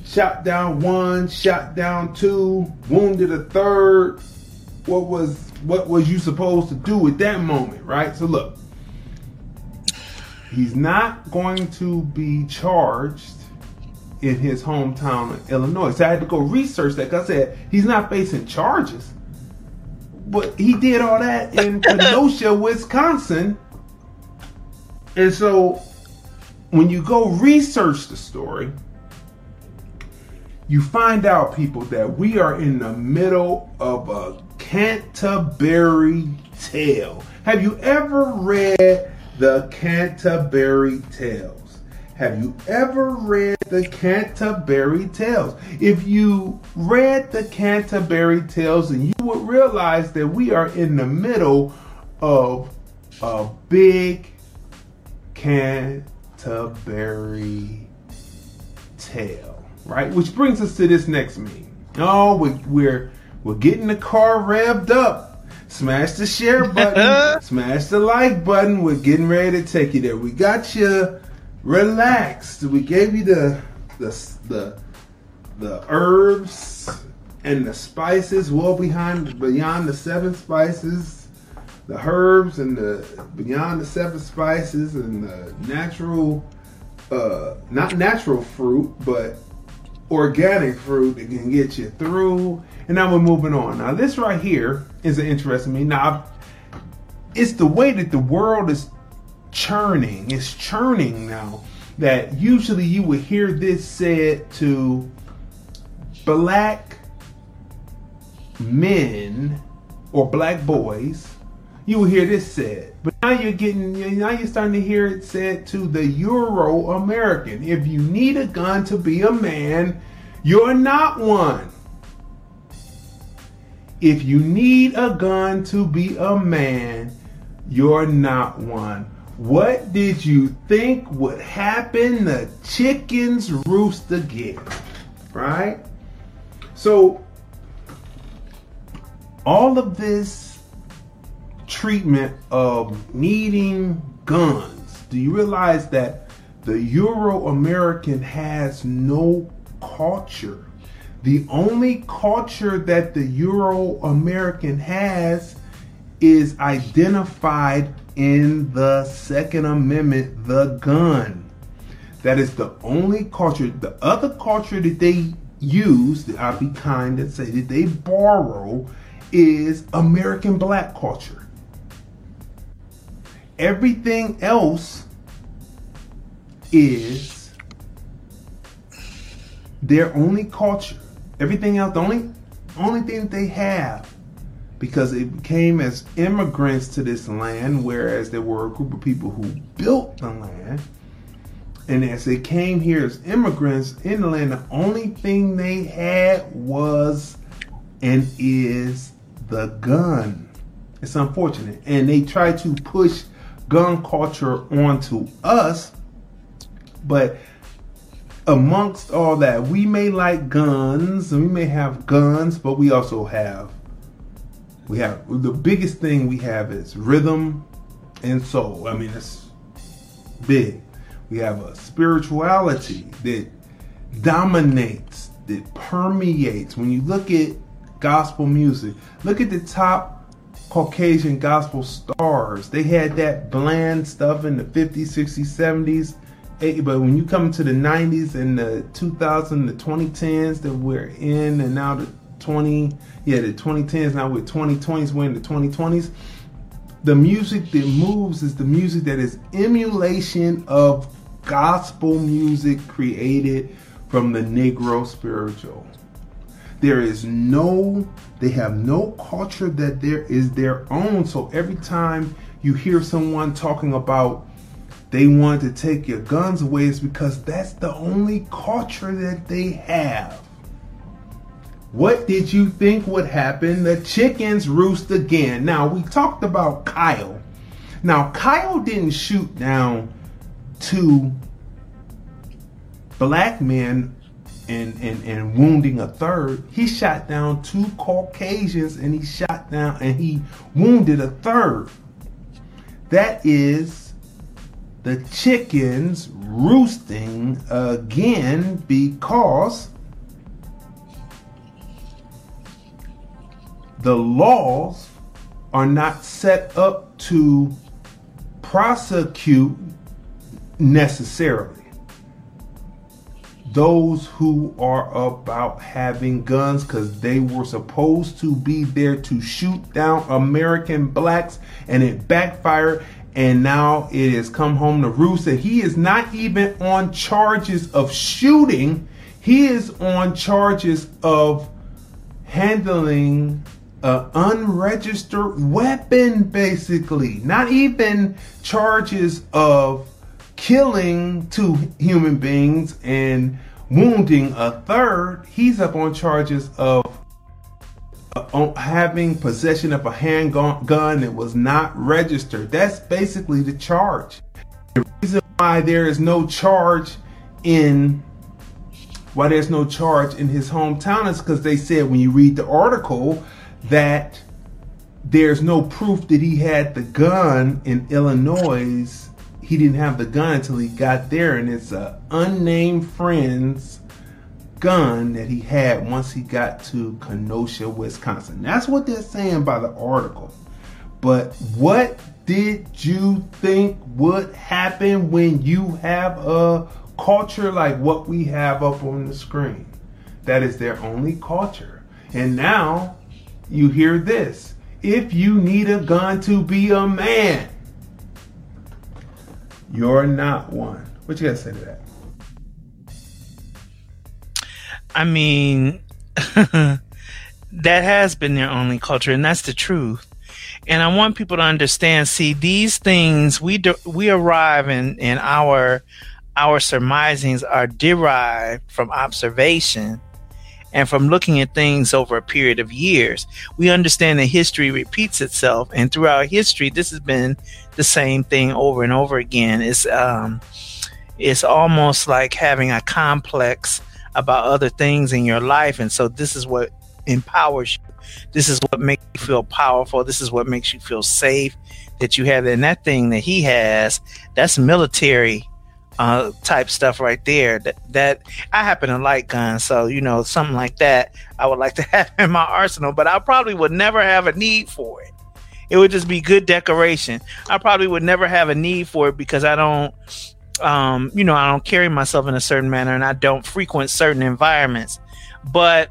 shot down one, shot down two, wounded a third. What was what was you supposed to do at that moment, right? So look, he's not going to be charged in his hometown of Illinois. So I had to go research that because I said he's not facing charges. But he did all that in Kenosha, Wisconsin. And so when you go research the story, you find out, people, that we are in the middle of a Canterbury Tale. Have you ever read the Canterbury Tales? Have you ever read the Canterbury Tales? If you read the Canterbury Tales, then you would realize that we are in the middle of a big Canterbury tale, right? Which brings us to this next meme. Oh, we, we're we're getting the car revved up. Smash the share button, smash the like button. We're getting ready to take you there. We got you relaxed. We gave you the the the the herbs and the spices well behind beyond the seven spices the herbs and the beyond the seven spices and the natural uh not natural fruit but organic fruit that can get you through and now we're moving on now this right here is interesting me now it's the way that the world is churning it's churning now that usually you would hear this said to black men or black boys you will hear this said. But now you're getting, now you're starting to hear it said to the Euro American. If you need a gun to be a man, you're not one. If you need a gun to be a man, you're not one. What did you think would happen? The chickens roost again, right? So, all of this treatment of needing guns, do you realize that the Euro American has no culture? The only culture that the Euro American has is identified in the Second Amendment, the gun. That is the only culture. The other culture that they use, I'll be kind and say that they borrow, is American black culture. Everything else is their only culture. Everything else, the only only thing they have, because it came as immigrants to this land, whereas there were a group of people who built the land. And as they came here as immigrants in the land, the only thing they had was and is the gun. It's unfortunate. And they try to push gun culture onto us, but amongst all that, we may like guns and we may have guns, but we also have we have the biggest thing we have is rhythm and soul. I mean, it's big. We have a spirituality that dominates, that permeates. When you look at gospel music, look at the top Caucasian gospel stars. They had that bland stuff in the 50s, 60s, 70s. But when you come to the 90s and the 2000s, the 2010s that we're in, and now the 20, yeah, the 2010s, now we're 2020s, we're in the 2020s. The music that moves is the music that is emulation of gospel music created from the Negro spiritual. There is no, they have no culture that there is their own. So every time you hear someone talking about they want to take your guns away, it's because that's the only culture that they have. What did you think would happen? The chickens roost again. Now, we talked about Kyle. Now, Kyle didn't shoot down two black men and, and, and wounding a third. He shot down two Caucasians and he shot down and he wounded a third. That is the chickens roosting again because the laws are not set up to prosecute necessarily. Those who are about having guns because they were supposed to be there to shoot down American blacks and it backfired and now it has come home to roost and he is not even on charges of shooting. He is on charges of handling an unregistered weapon basically. Not even charges of killing two human beings and wounding a third, he's up on charges of Uh, having possession of a handgun that was not registered. That's basically the charge. The reason why there is no charge in why there's no charge in his hometown is because they said when you read the article that there's no proof that he had the gun in Illinois. He didn't have the gun until he got there, and it's a unnamed friend's gun that he had once he got to Kenosha, Wisconsin. That's what they're saying by the article. But what did you think would happen when you have a culture like what we have up on the screen? That is their only culture. And now you hear this if you need a gun to be a man, you're not one. What you got to say to that? I mean, that has been their only culture, and that's the truth. And I want people to understand. See, these things we de- we arrive in in our our surmisings are derived from observation and from looking at things over a period of years. We understand that history repeats itself, and throughout history, this has been the same thing over and over again. It's um, it's almost like having a complex about other things in your life. And so this is what empowers you. This is what makes you feel powerful. This is what makes you feel safe that you have. And that thing that he has, that's military uh, type stuff right there. That, that I happen to like guns, so you know something like that I would like to have in my arsenal. But I probably would never have a need for it. It would just be good decoration. I probably would never have a need for it because I don't um, you know, I don't carry myself in a certain manner and I don't frequent certain environments. But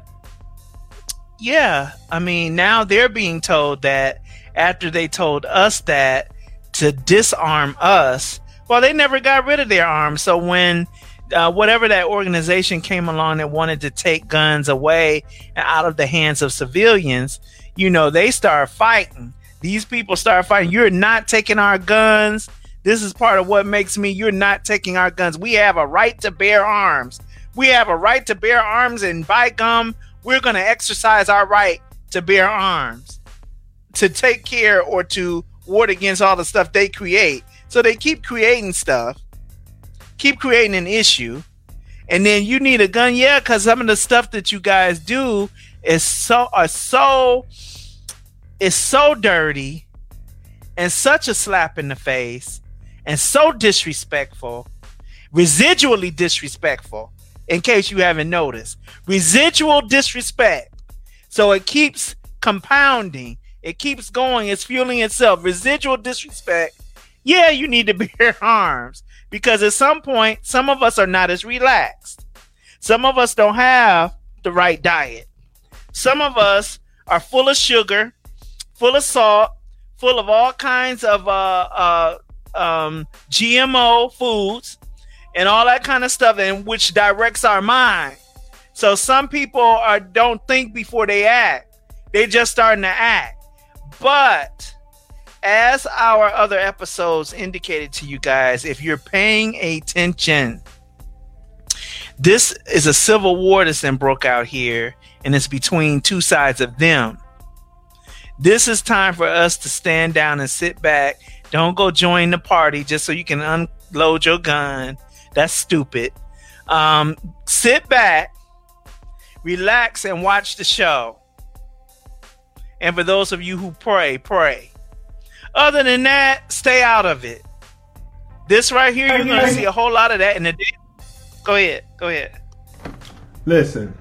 yeah, I mean, now they're being told that after they told us that to disarm us, well, they never got rid of their arms. So when uh, whatever that organization came along that wanted to take guns away and out of the hands of civilians, you know, they start fighting. These people start fighting. You're not taking our guns. This is part of what makes me you're not taking our guns. We have a right to bear arms. We have a right to bear arms, and by gum, we're going to exercise our right to bear arms to take care or to ward against all the stuff they create. So they keep creating stuff, keep creating an issue, and then you need a gun, yeah, because some of the stuff that you guys do is so are so is so dirty and such a slap in the face and so disrespectful, residually disrespectful, in case you haven't noticed. Residual disrespect. So it keeps compounding, it keeps going, it's fueling itself. Residual disrespect. Yeah, you need to bear arms because at some point, some of us are not as relaxed. Some of us don't have the right diet. Some of us are full of sugar, full of salt, full of all kinds of uh, uh, um, GMO foods and all that kind of stuff, and which directs our mind. So some people are don't think before they act; they just starting to act. But as our other episodes indicated to you guys, if you're paying attention, this is a civil war that's been broke out here, and it's between two sides of them. This is time for us to stand down and sit back don't go join the party just so you can unload your gun. That's stupid. Um, sit back, relax, and watch the show. And for those of you who pray, pray. Other than that, stay out of it. This right here, you're going to see a whole lot of that in the day. Go ahead. Go ahead. Listen.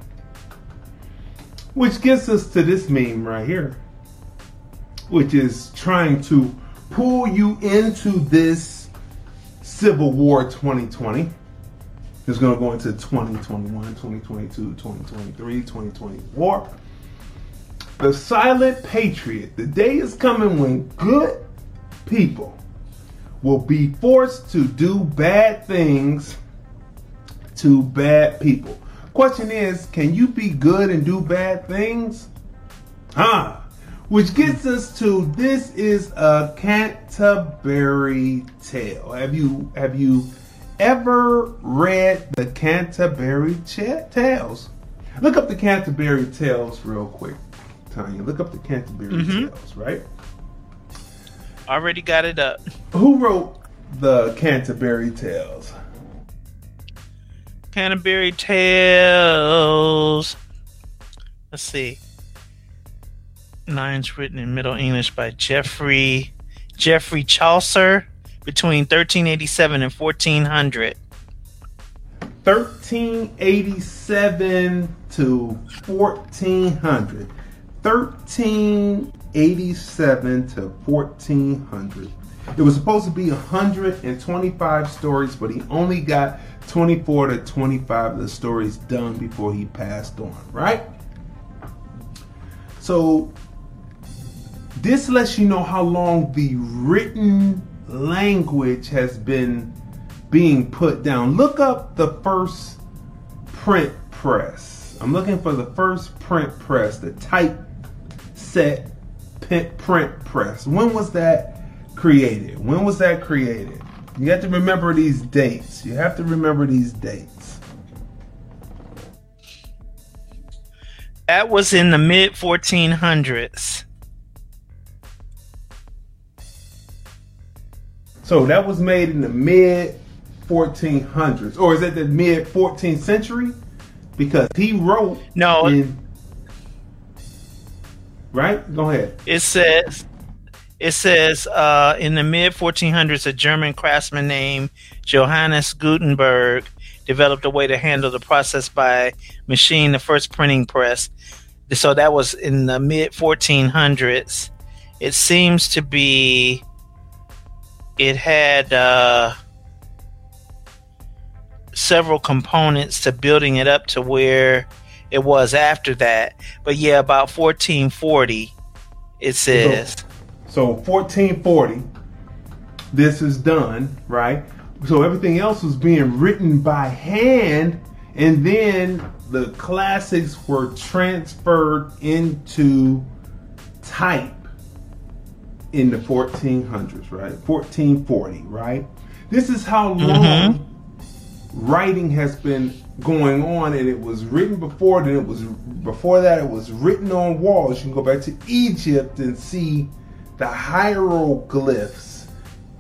Which gets us to this meme right here, which is trying to pull you into this Civil War 2020. It's going to go into 2021, 2022, 2023, 2024. The silent patriot. The day is coming when good people will be forced to do bad things to bad people. Question is, can you be good and do bad things? Huh? Which gets us to this is a Canterbury Tale. Have you have you ever read the Canterbury Ch- Tales? Look up the Canterbury Tales real quick, Tanya. Look up the Canterbury Mhm. Tales, right? Already got it up. Who wrote the Canterbury Tales? Canterbury Tales. Let's see. Lines written in Middle English by Geoffrey Geoffrey Chaucer between 1387 and 1400. 1387 to 1400. 1387 to 1400. It was supposed to be 125 stories, but he only got 24 to 25 of the stories done before he passed on, right? So, this lets you know how long the written language has been being put down. Look up the first print press. I'm looking for the first print press, the type set print press. When was that created? When was that created? You have to remember these dates. You have to remember these dates. That was in the mid 1400s. So that was made in the mid 1400s, or is it the mid 14th century? Because he wrote No. in right. Go ahead. It says it says uh, in the mid 1400s, a German craftsman named Johannes Gutenberg developed a way to handle the process by machine the first printing press. So that was in the mid 1400s. It seems to be. It had uh, several components to building it up to where it was after that. But yeah, about 1440, it says. So 1440, this is done, right? So everything else was being written by hand, and then the classics were transferred into type in the 1400s, right? 1440, right? This is how long mm-hmm. writing has been going on, and it was written before. Then it was before that. It was written on walls. You can go back to Egypt and see the hieroglyphs,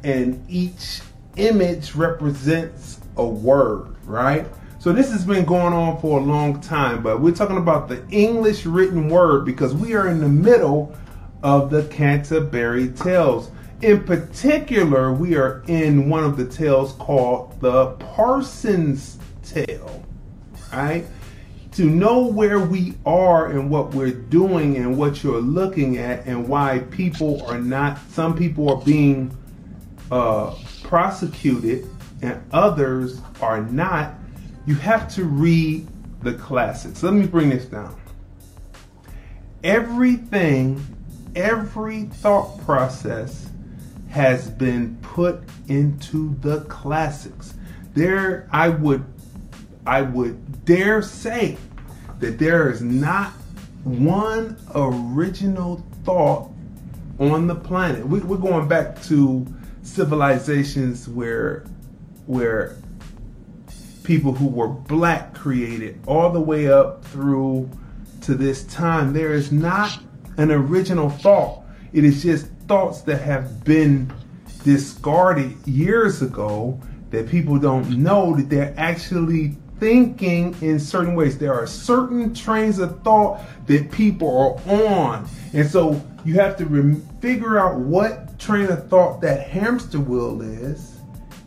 and each image represents a word, right? So this has been going on for a long time, but we're talking about the English written word because we are in the middle of the Canterbury Tales. In particular, we are in one of the tales called the Parson's Tale, right? To know where we are and what we're doing and what you're looking at and why people are not, some people are being uh, prosecuted and others are not, you have to read the classics. Let me bring this down. Everything, every thought process has been put into the classics. There, I would, I would dare say that there is not one original thought on the planet. We, we're going back to civilizations where, where people who were black created all the way up through to this time. There is not an original thought. It is just thoughts that have been discarded years ago that people don't know that they're actually thinking in certain ways. There are certain trains of thought that people are on. And so you have to rem- figure out what train of thought that hamster wheel is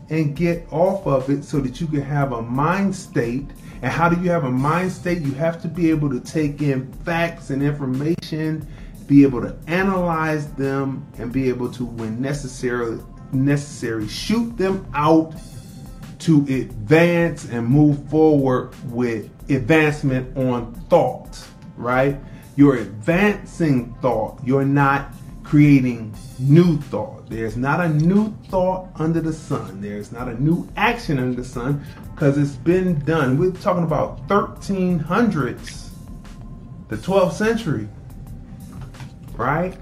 and get off of it so that you can have a mind state. And how do you have a mind state? You have to be able to take in facts and information, be able to analyze them, and be able to, when necessary, necessary, shoot them out to advance and move forward with advancement on thought, right? You're advancing thought. You're not creating new thought. There's not a new thought under the sun. There's not a new action under the sun because it's been done. We're talking about 1300s, the 12th century. Right?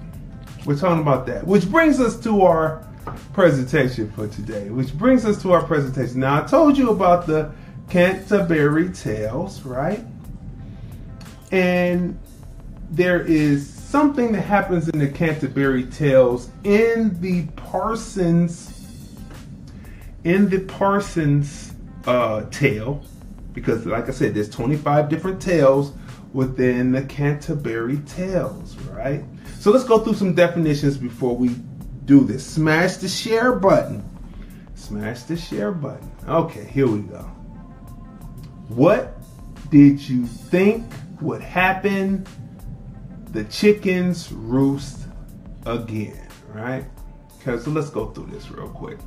We're talking about that. Which brings us to our presentation for today. Which brings us to our presentation. Now, I told you about the Canterbury Tales, right? And there is something that happens in the Canterbury Tales in the Parsons in the Parsons uh, tale, because like I said, there's 25 different tales within the Canterbury Tales, right? So let's go through some definitions before we do this. Smash the share button. Smash the share button. Okay, here we go. What did you think would happen? The chickens roost again, right? Okay, so let's go through this real quick.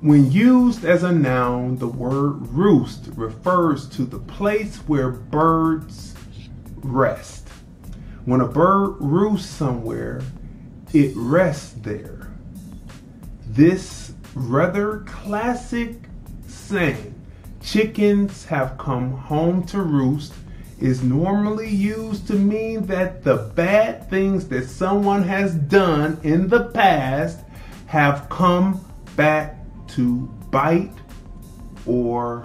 When used as a noun, the word roost refers to the place where birds rest. When a bird roosts somewhere, it rests there. This rather classic saying, chickens have come home to roost, is normally used to mean that the bad things that someone has done in the past have come back to bite or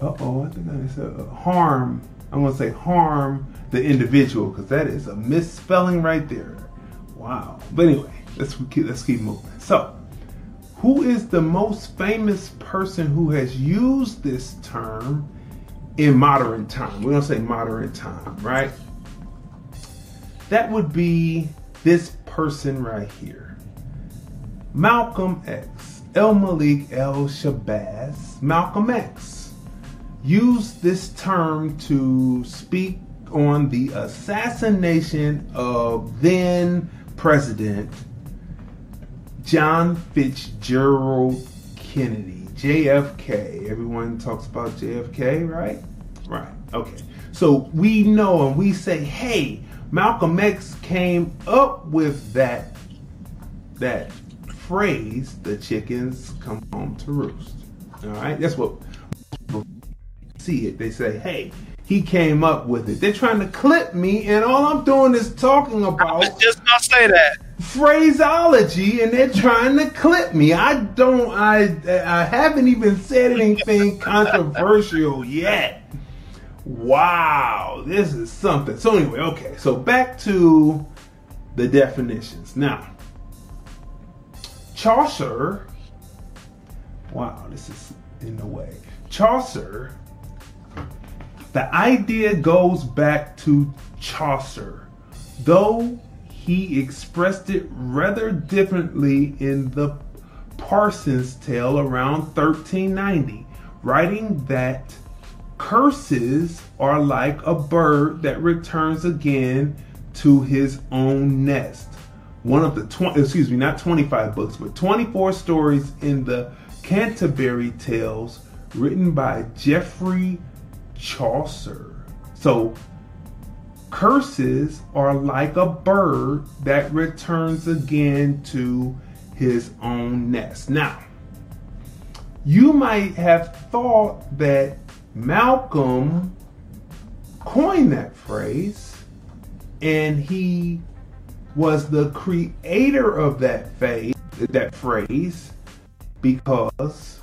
uh oh, I think I said uh, harm. I'm gonna say harm the individual because that is a misspelling right there. Wow. But anyway, let's keep, let's keep moving. So, who is the most famous person who has used this term in modern time? We don't say modern time, right? That would be this person right here. Malcolm X, El Malik El Shabazz, Malcolm X, used this term to speak on the assassination of then President John Fitzgerald Kennedy, JFK. Everyone talks about JFK, right? Right. Okay. So we know and we say, hey, Malcolm X came up with that that phrase, the chickens come home to roost. All right, that's what see it. They say, hey, he came up with it. They're trying to clip me, and all I'm doing is talking about. I just gonna say that phraseology, and they're trying to clip me. I don't. I I haven't even said anything controversial yet. Wow, this is something. So anyway, okay. So back to the definitions now. Chaucer. Wow, this is in the way. Chaucer the idea goes back to Chaucer, though he expressed it rather differently in the Parsons Tale around 1390, writing that curses are like a bird that returns again to his own nest. One of the 20, excuse me, not 25 books, but 24 stories in the Canterbury Tales written by Geoffrey Chaucer. So, curses are like a bird that returns again to his own nest. Now, you might have thought that Malcolm coined that phrase and he was the creator of that phrase, that phrase because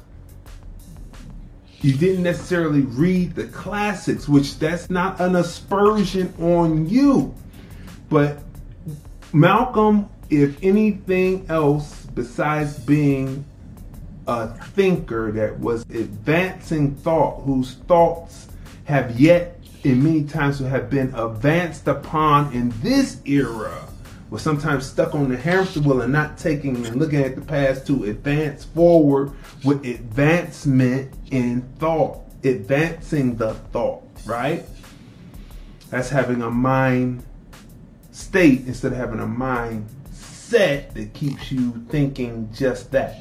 you didn't necessarily read the classics, which that's not an aspersion on you. But Malcolm, if anything else besides being a thinker that was advancing thought, whose thoughts have yet in many times have been advanced upon in this era, was sometimes stuck on the hamster wheel and not taking and looking at the past to advance forward with advancement in thought, advancing the thought, right? That's having a mind state instead of having a mind set that keeps you thinking just that.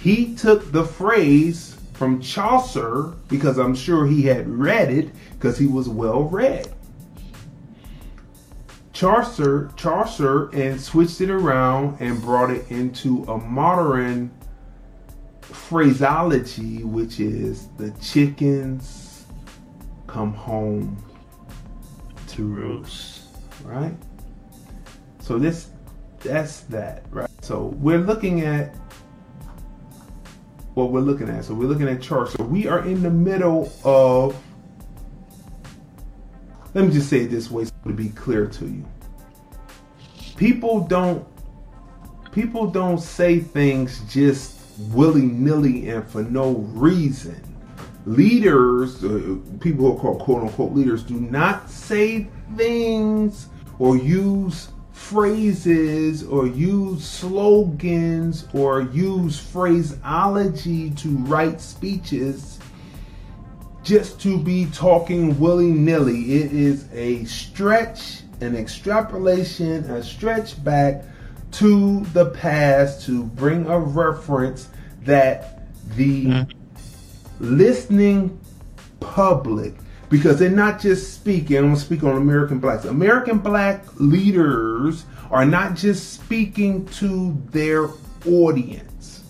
He took the phrase from Chaucer because I'm sure he had read it because he was well read. Chaucer, Chaucer and switched it around and brought it into a modern phraseology, which is the chickens come home to roost. right? So this that's that, right? So we're looking at what we're looking at. So we're looking at. So we are in the middle of let me just say it this way so to be clear to you. People don't people don't say things just willy-nilly and for no reason. Leaders, uh, people who are called quote unquote leaders, do not say things or use phrases or use slogans or use phraseology to write speeches just to be talking willy nilly. It is a stretch, an extrapolation, a stretch back to the past to bring a reference that the mm-hmm. listening public because they're not just speaking. I'm to speak on American blacks. American black leaders are not just speaking to their audience.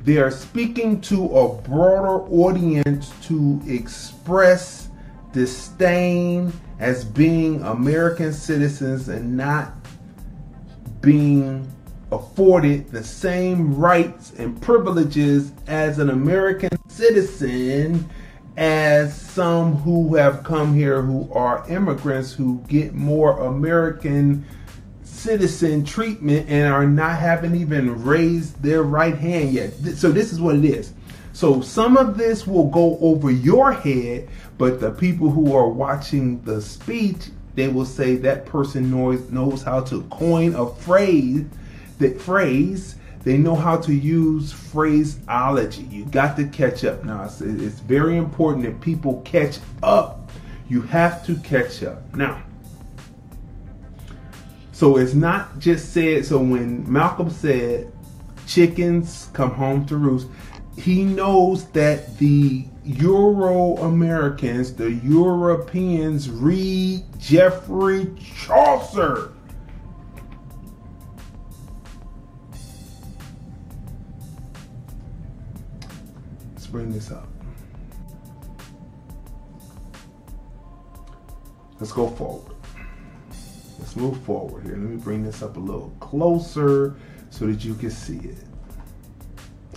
They are speaking to a broader audience to express disdain as being American citizens and not being afforded the same rights and privileges as an American citizen as some who have come here who are immigrants who get more American citizen treatment and are not having even raised their right hand yet. So this is what it is. So some of this will go over your head, but the people who are watching the speech, they will say that person knows knows how to coin a phrase, that phrase they know how to use phraseology. You got to catch up. Now, it's, it's very important that people catch up. You have to catch up. Now, so it's not just said, so when Malcolm said chickens come home to roost, he knows that the Euro Americans, the Europeans read Geoffrey Chaucer. Let's bring this up. Let's go forward. Let's move forward here. Let me bring this up a little closer so that you can see it.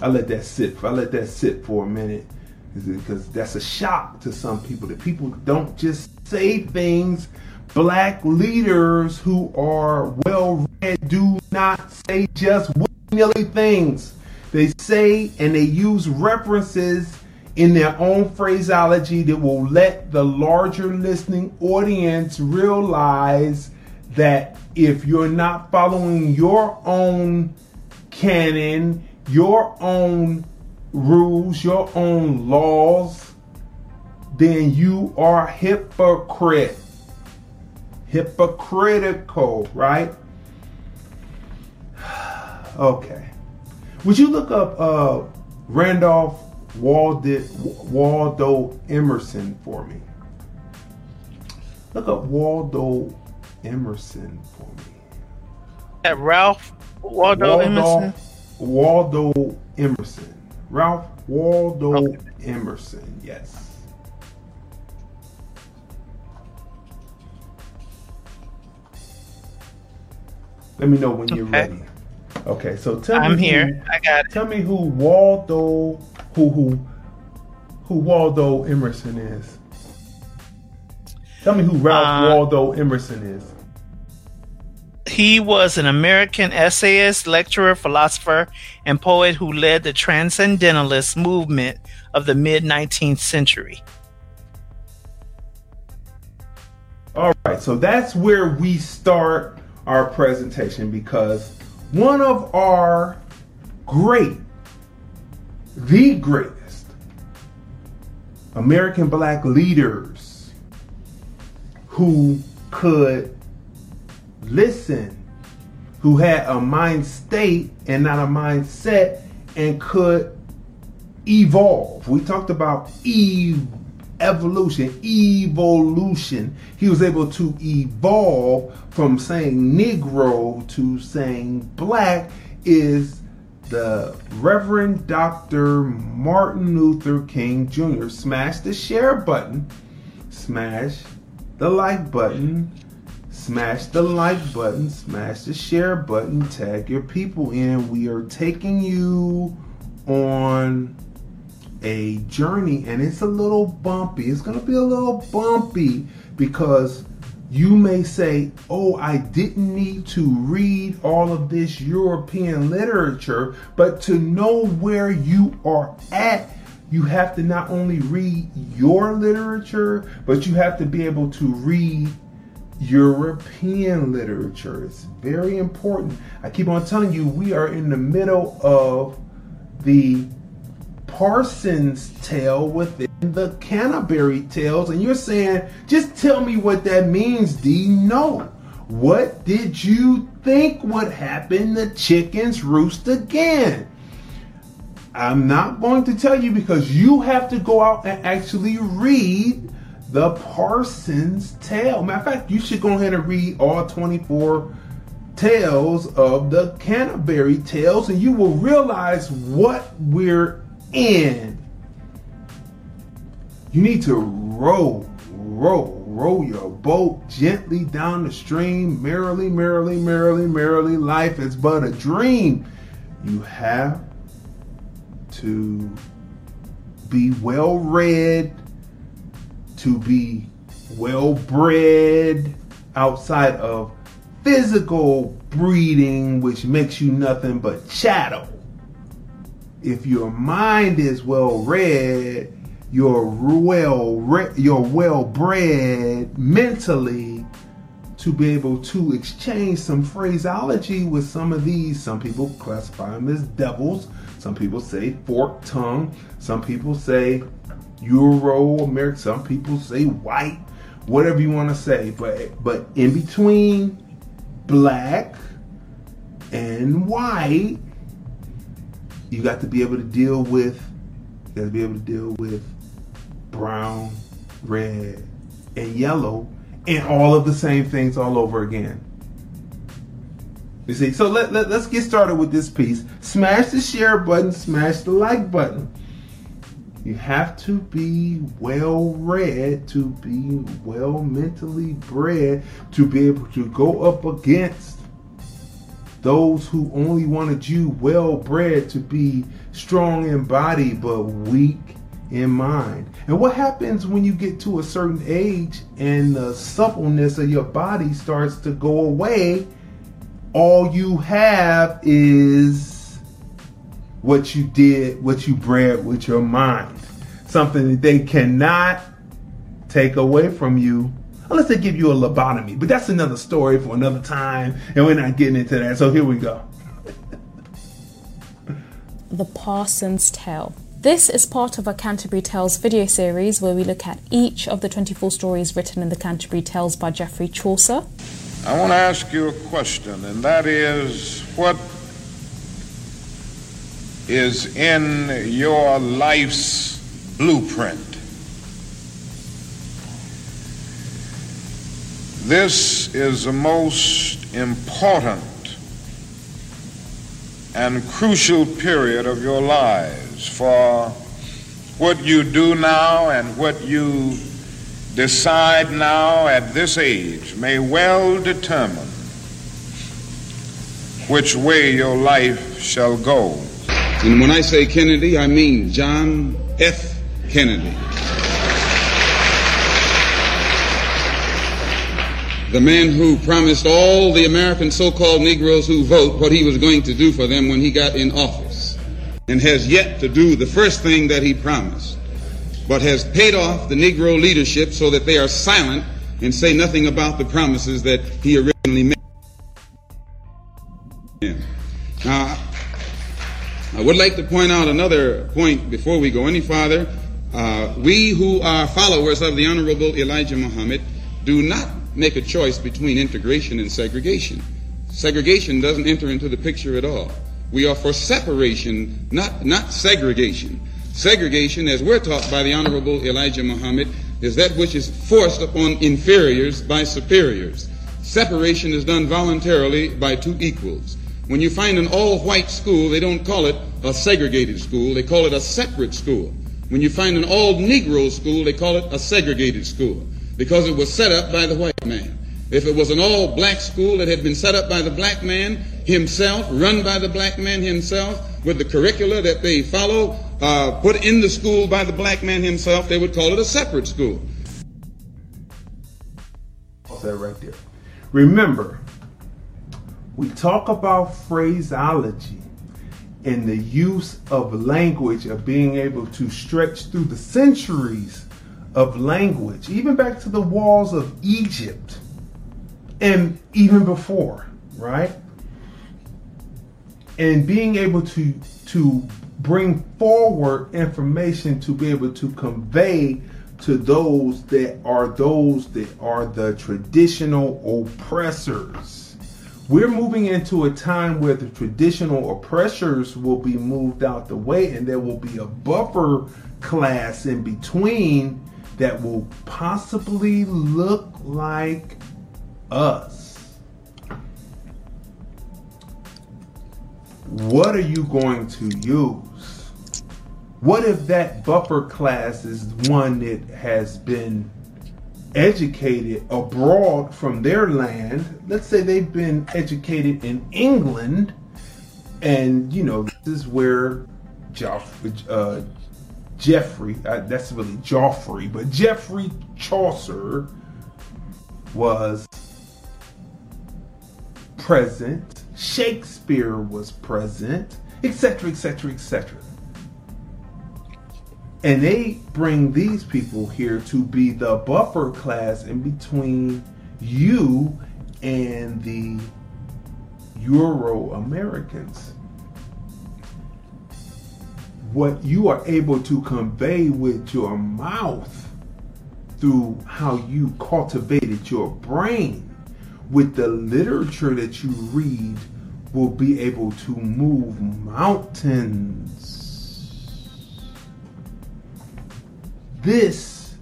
I let that sit. I let that sit for a minute because that's a shock to some people that people don't just say things. Black leaders who are well read do not say just willy things. They say and they use references in their own phraseology that will let the larger listening audience realize that if you're not following your own canon, your own rules, your own laws, then you are hypocrite. Hypocritical, right? Okay. Would you look up uh, Randolph Waldo, Waldo Emerson for me? Look up Waldo Emerson for me. At Ralph Waldo, Waldo Emerson? Waldo Emerson. Ralph Waldo okay. Emerson, yes. Let me know when okay. you're ready. Okay, so tell I'm me. I'm here. Who, I got it. Tell me who Waldo, who who, who Waldo Emerson is. Tell me who Ralph uh, Waldo Emerson is. He was an American essayist, lecturer, philosopher, and poet who led the transcendentalist movement of the mid 19th century. All right, so that's where we start our presentation because one of our great, the greatest American black leaders who could listen, who had a mind state and not a mindset, and could evolve. We talked about evolve evolution, evolution. He was able to evolve from saying Negro to saying black is the Reverend Dr. Martin Luther King Jr. Smash the share button, smash the like button, Smash the like button, smash the share button, tag your people in. We are taking you on a journey and it's a little bumpy. It's going to be a little bumpy because you may say, Oh, I didn't need to read all of this European literature, but to know where you are at, you have to not only read your literature, but you have to be able to read European literature. It's very important. I keep on telling you, we are in the middle of the Parsons tale within the Canterbury tales, and you're saying, just tell me what that means, D. No. What did you think would happen? The chickens roost again. I'm not going to tell you because you have to go out and actually read the Parsons tale. Matter of fact, you should go ahead and read all 24 tales of the Canterbury tales, and you will realize what we're in. You need to row, row, row your boat gently down the stream, merrily, merrily, merrily, merrily. Life is but a dream. You have to be well read to be well bred outside of physical breeding, which makes you nothing but chattel. If your mind is well read, you're well re- you're well bred mentally to be able to exchange some phraseology with some of these. Some people classify them as devils. Some people say fork tongue. Some people say Euro American. Some people say white, whatever you want to say. But but in between black and white, you got to be able to deal with. You got to be able to deal with brown, red, and yellow, and all of the same things all over again. You see, so let, let, let's get started with this piece. Smash the share button, smash the like button. You have to be well read, to be well mentally bred, to be able to go up against those who only wanted you well bred to be strong in body but weak in mind. And what happens when you get to a certain age and the suppleness of your body starts to go away? All you have is what you did, what you bred with your mind. Something that they cannot take away from you unless they give you a lobotomy. But that's another story for another time, and we're not getting into that. So here we go. the Parsons Tale. This is part of our Canterbury Tales video series where we look at each of the 24 stories written in the Canterbury Tales by Geoffrey Chaucer. I want to ask you a question, and that is what is in your life's blueprint. This is the most important and crucial period of your lives for what you do now and what you decide now at this age may well determine which way your life shall go. And when I say Kennedy, I mean John F. Kennedy. The man who promised all the American so-called Negroes who vote what he was going to do for them when he got in office and has yet to do the first thing that he promised, but has paid off the Negro leadership so that they are silent and say nothing about the promises that he originally made. Now, I would like to point out another point before we go any farther. Uh, we who are followers of the Honorable Elijah Muhammad do not make a choice between integration and segregation. Segregation doesn't enter into the picture at all. We are for separation, not, not segregation. Segregation, as we're taught by the Honorable Elijah Muhammad, is that which is forced upon inferiors by superiors. Separation is done voluntarily by two equals. When you find an all white school, they don't call it a segregated school, they call it a separate school. When you find an all Negro school, they call it a segregated school because it was set up by the white man. If it was an all black school that had been set up by the black man himself, run by the black man himself, with the curricula that they follow, uh, put in the school by the black man himself, they would call it a separate school. That right there. Remember, we talk about phraseology and the use of language of being able to stretch through the centuries of language, even back to the walls of Egypt and even before, right? And being able to to bring forward information to be able to convey to those that are those that are the traditional oppressors. We're moving into a time where the traditional oppressors will be moved out the way and there will be a buffer class in between that will possibly look like us. What are you going to use? What if that buffer class is one that has been educated abroad from their land? Let's say they've been educated in England, and you know, this is where Joffrey, uh, Jeffrey, uh, that's really Joffrey, but Geoffrey Chaucer was present, Shakespeare was present, etc., etc., etc. And they bring these people here to be the buffer class in between you and the Euro Americans. What you are able to convey with your mouth through how you cultivated your brain with the literature that you read will be able to move mountains. This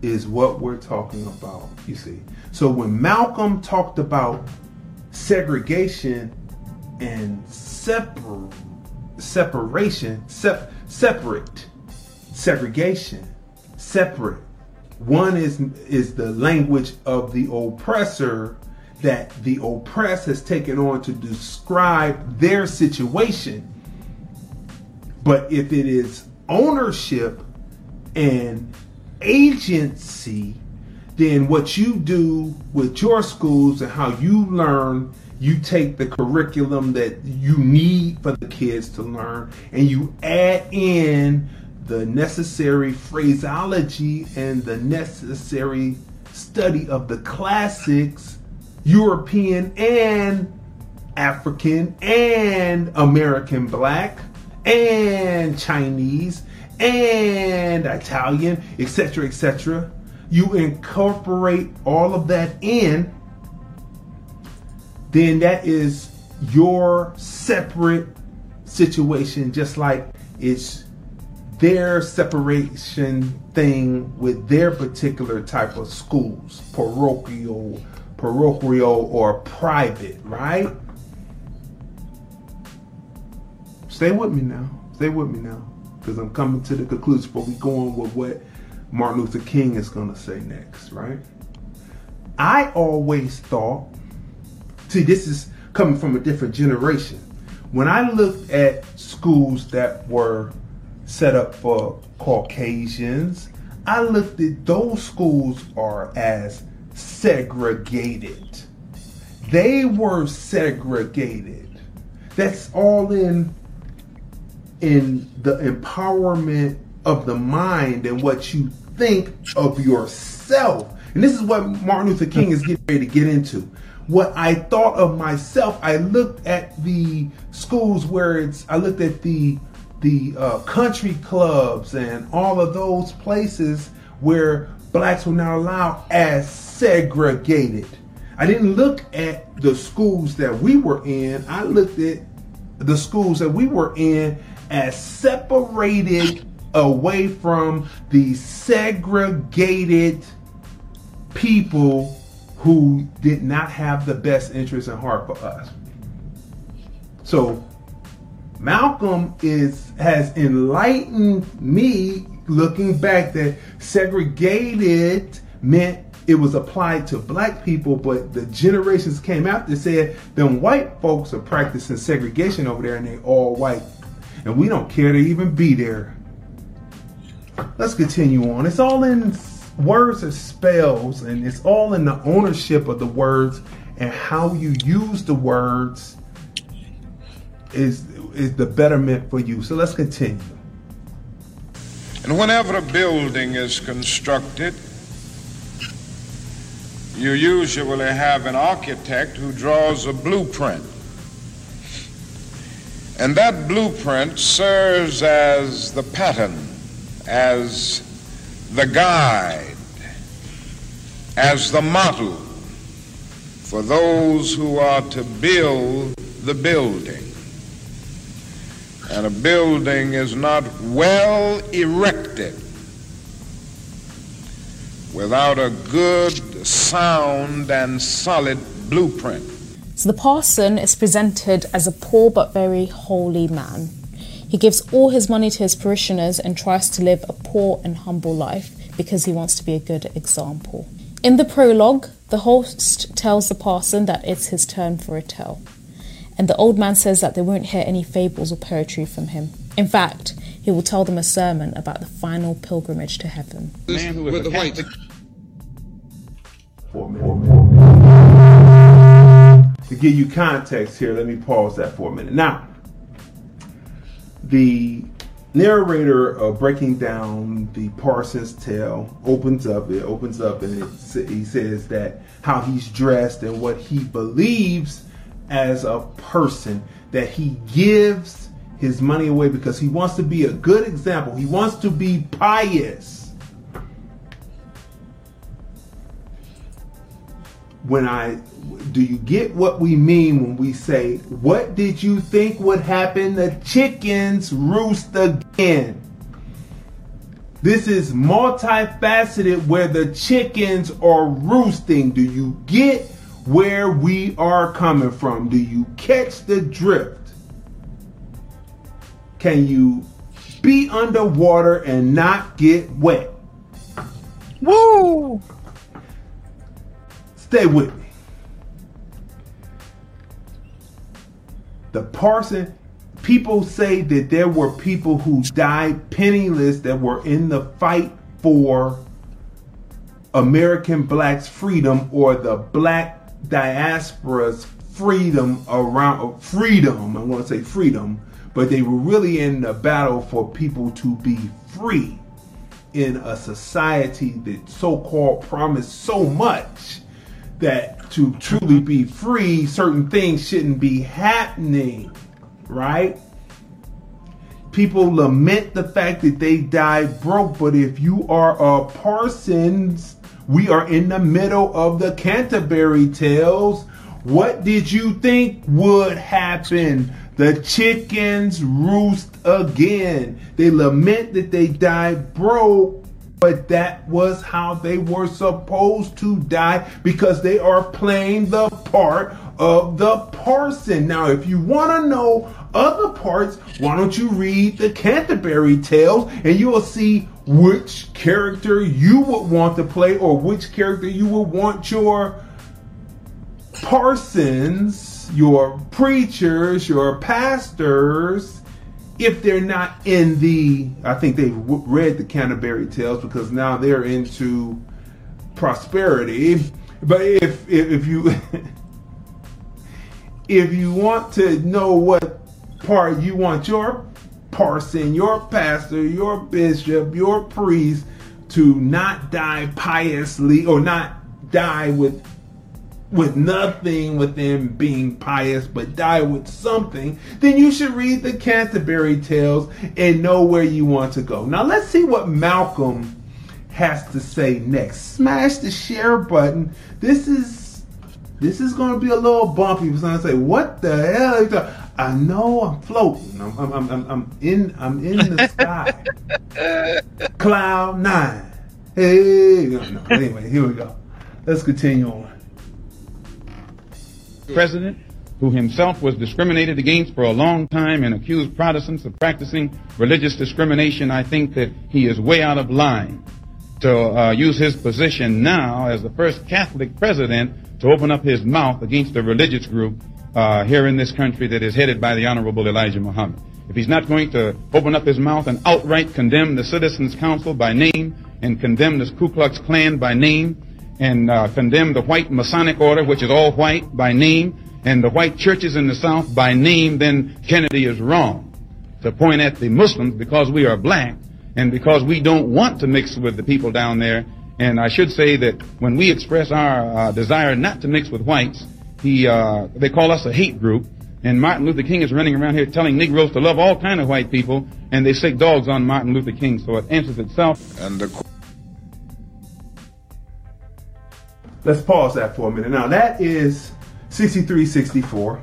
is what we're talking about, you see. So when Malcolm talked about segregation and separ- separation, sep- separate, segregation, separate, one is is the language of the oppressor that the oppressed has taken on to describe their situation. But if it is ownership and agency, then what you do with your schools and how you learn, you take the curriculum that you need for the kids to learn and you add in the necessary phraseology and the necessary study of the classics, European and African and American black and Chinese and Italian, etc., etc. You incorporate all of that in, then that is your separate situation, just like it's their separation thing with their particular type of schools, parochial, parochial or private, right? Stay with me now. Stay with me now. Because I'm coming to the conclusion before we go on with what Martin Luther King is going to say next, right? I always thought, see, this is coming from a different generation. When I looked at schools that were set up for Caucasians. I looked at those schools are as segregated. They were segregated. That's all in in the empowerment of the mind and what you think of yourself. And this is what Martin Luther King is getting ready to get into. What I thought of myself, I looked at the schools where it's I looked at the the uh, country clubs and all of those places where blacks were not allowed as segregated. I didn't look at the schools that we were in. I looked at the schools that we were in as separated away from the segregated people who did not have the best interest in heart for us. So Malcolm is has enlightened me looking back that segregated meant it was applied to black people, but the generations came after said them white folks are practicing segregation over there and they all white. And we don't care to even be there. Let's continue on. It's all in words and spells, and it's all in the ownership of the words and how you use the words is is the betterment for you. So let's continue. And whenever a building is constructed, you usually have an architect who draws a blueprint. And that blueprint serves as the pattern, as the guide, as the model for those who are to build the building. And a building is not well erected without a good, sound, and solid blueprint. So the parson is presented as a poor but very holy man. He gives all his money to his parishioners and tries to live a poor and humble life because he wants to be a good example. In the prologue, the host tells the parson that it's his turn for a tale. And the old man says that they won't hear any fables or poetry from him. In fact, he will tell them a sermon about the final pilgrimage to heaven. Man To give you context here, let me pause that for a minute. Now, the narrator of breaking down the Parsons tale opens up. It opens up and it, he says that how he's dressed and what he believes as a person that he gives his money away because he wants to be a good example. He wants to be pious. When I do you get what we mean when we say, What did you think would happen? The chickens roost again. This is multifaceted where the chickens are roosting. Do you get where we are coming from? Do you catch the drift? Can you be underwater and not get wet? Woo! Stay with me. The parson, people say that there were people who died penniless that were in the fight for American blacks' freedom or the black diaspora's freedom around freedom. I want to say freedom, but they were really in the battle for people to be free in a society that so-called promised so much that to truly be free, certain things shouldn't be happening, right? People lament the fact that they died broke, but if you are a Parsons, we are in the middle of the Canterbury Tales. What did you think would happen? The chickens roost again. They lament that they died broke, but that was how they were supposed to die because they are playing the part of the parson. Now, if you want to know other parts, why don't you read the Canterbury Tales and you will see which character you would want to play or which character you would want your parsons, your preachers, your pastors if they're not in the, I think they've read the Canterbury Tales because now they're into prosperity. But if if, if you if you want to know what part you want your parson, your pastor, your bishop, your priest to not die piously or not die with with nothing within being pious, but die with something, then you should read the Canterbury Tales and know where you want to go. Now let's see what Malcolm has to say next. Smash the share button. This is this is going to be a little bumpy. Someone say, "What the hell?" I know I'm floating. I'm, I'm, I'm, I'm in I'm in the sky. Cloud nine. Hey, no, no. Anyway, here we go. Let's continue on president who himself was discriminated against for a long time and accused Protestants of practicing religious discrimination, I think that he is way out of line. to uh, use his position now as the first Catholic president to open up his mouth against a religious group uh, here in this country that is headed by the Honorable Elijah Muhammad. If he's not going to open up his mouth and outright condemn the Citizens Council by name and condemn the Ku Klux Klan by name and uh, condemn the white Masonic order, which is all white by name, and the white churches in the South by name, then Kennedy is wrong to point at the Muslims because we are black and because we don't want to mix with the people down there. And I should say that when we express our uh, desire not to mix with whites, he, uh, they call us a hate group. And Martin Luther King is running around here telling Negroes to love all kind of white people, and they sic dogs on Martin Luther King. So it answers itself. And the Let's pause that for a minute. Now that is 63-64,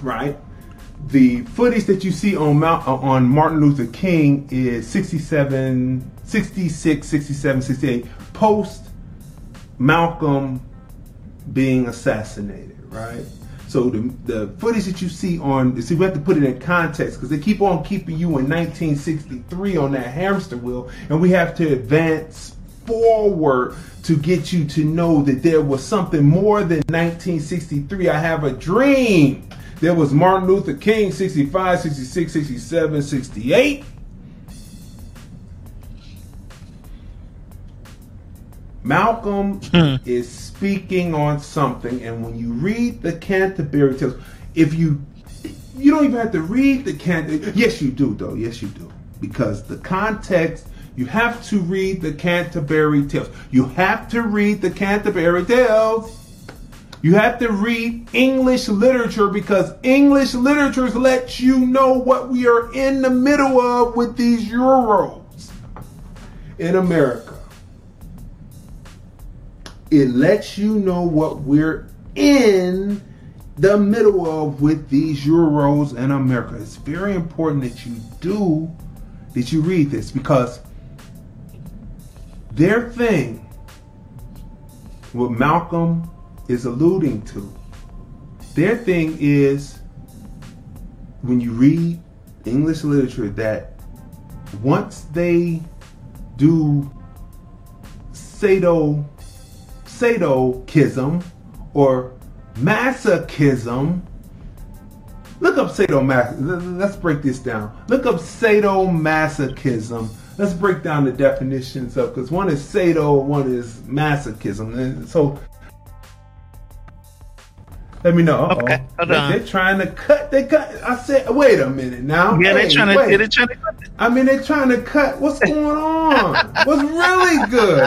right? The footage that you see on Mount, uh, on Martin Luther King is 67, 66, 67, 68, post Malcolm being assassinated, right? So the, the footage that you see on, see, we have to put it in context because they keep on keeping you in 1963 on that hamster wheel, and we have to advance forward to get you to know that there was something more than 1963. I have a dream. There was Martin Luther King, 65, 66, 67, 68. Malcolm hmm. is speaking on something, and when you read the Canterbury Tales, if you you don't even have to read the Canterbury. Yes, you do, though. Yes, you do, because the context. You have to read the Canterbury Tales. You have to read the Canterbury Tales. You have to read English literature because English literature lets you know what we are in the middle of with these Euros in America. It lets you know what we're in the middle of with these Euros in America. It's very important that you do, that you read this because their thing, what Malcolm is alluding to, their thing is when you read English literature that once they do Sado Sadokism or masochism. Look up sadomasochism. Let's break this down. Look up sadomasochism. Let's break down the definitions of because one is sado, one is masochism. So let me know. Uh-oh. Okay, hold on. They're trying to cut. They cut. I said, wait a minute now. Yeah, Hey, they're trying to. wait. They're trying to. I mean, they're trying to cut. What's going on? What's really good?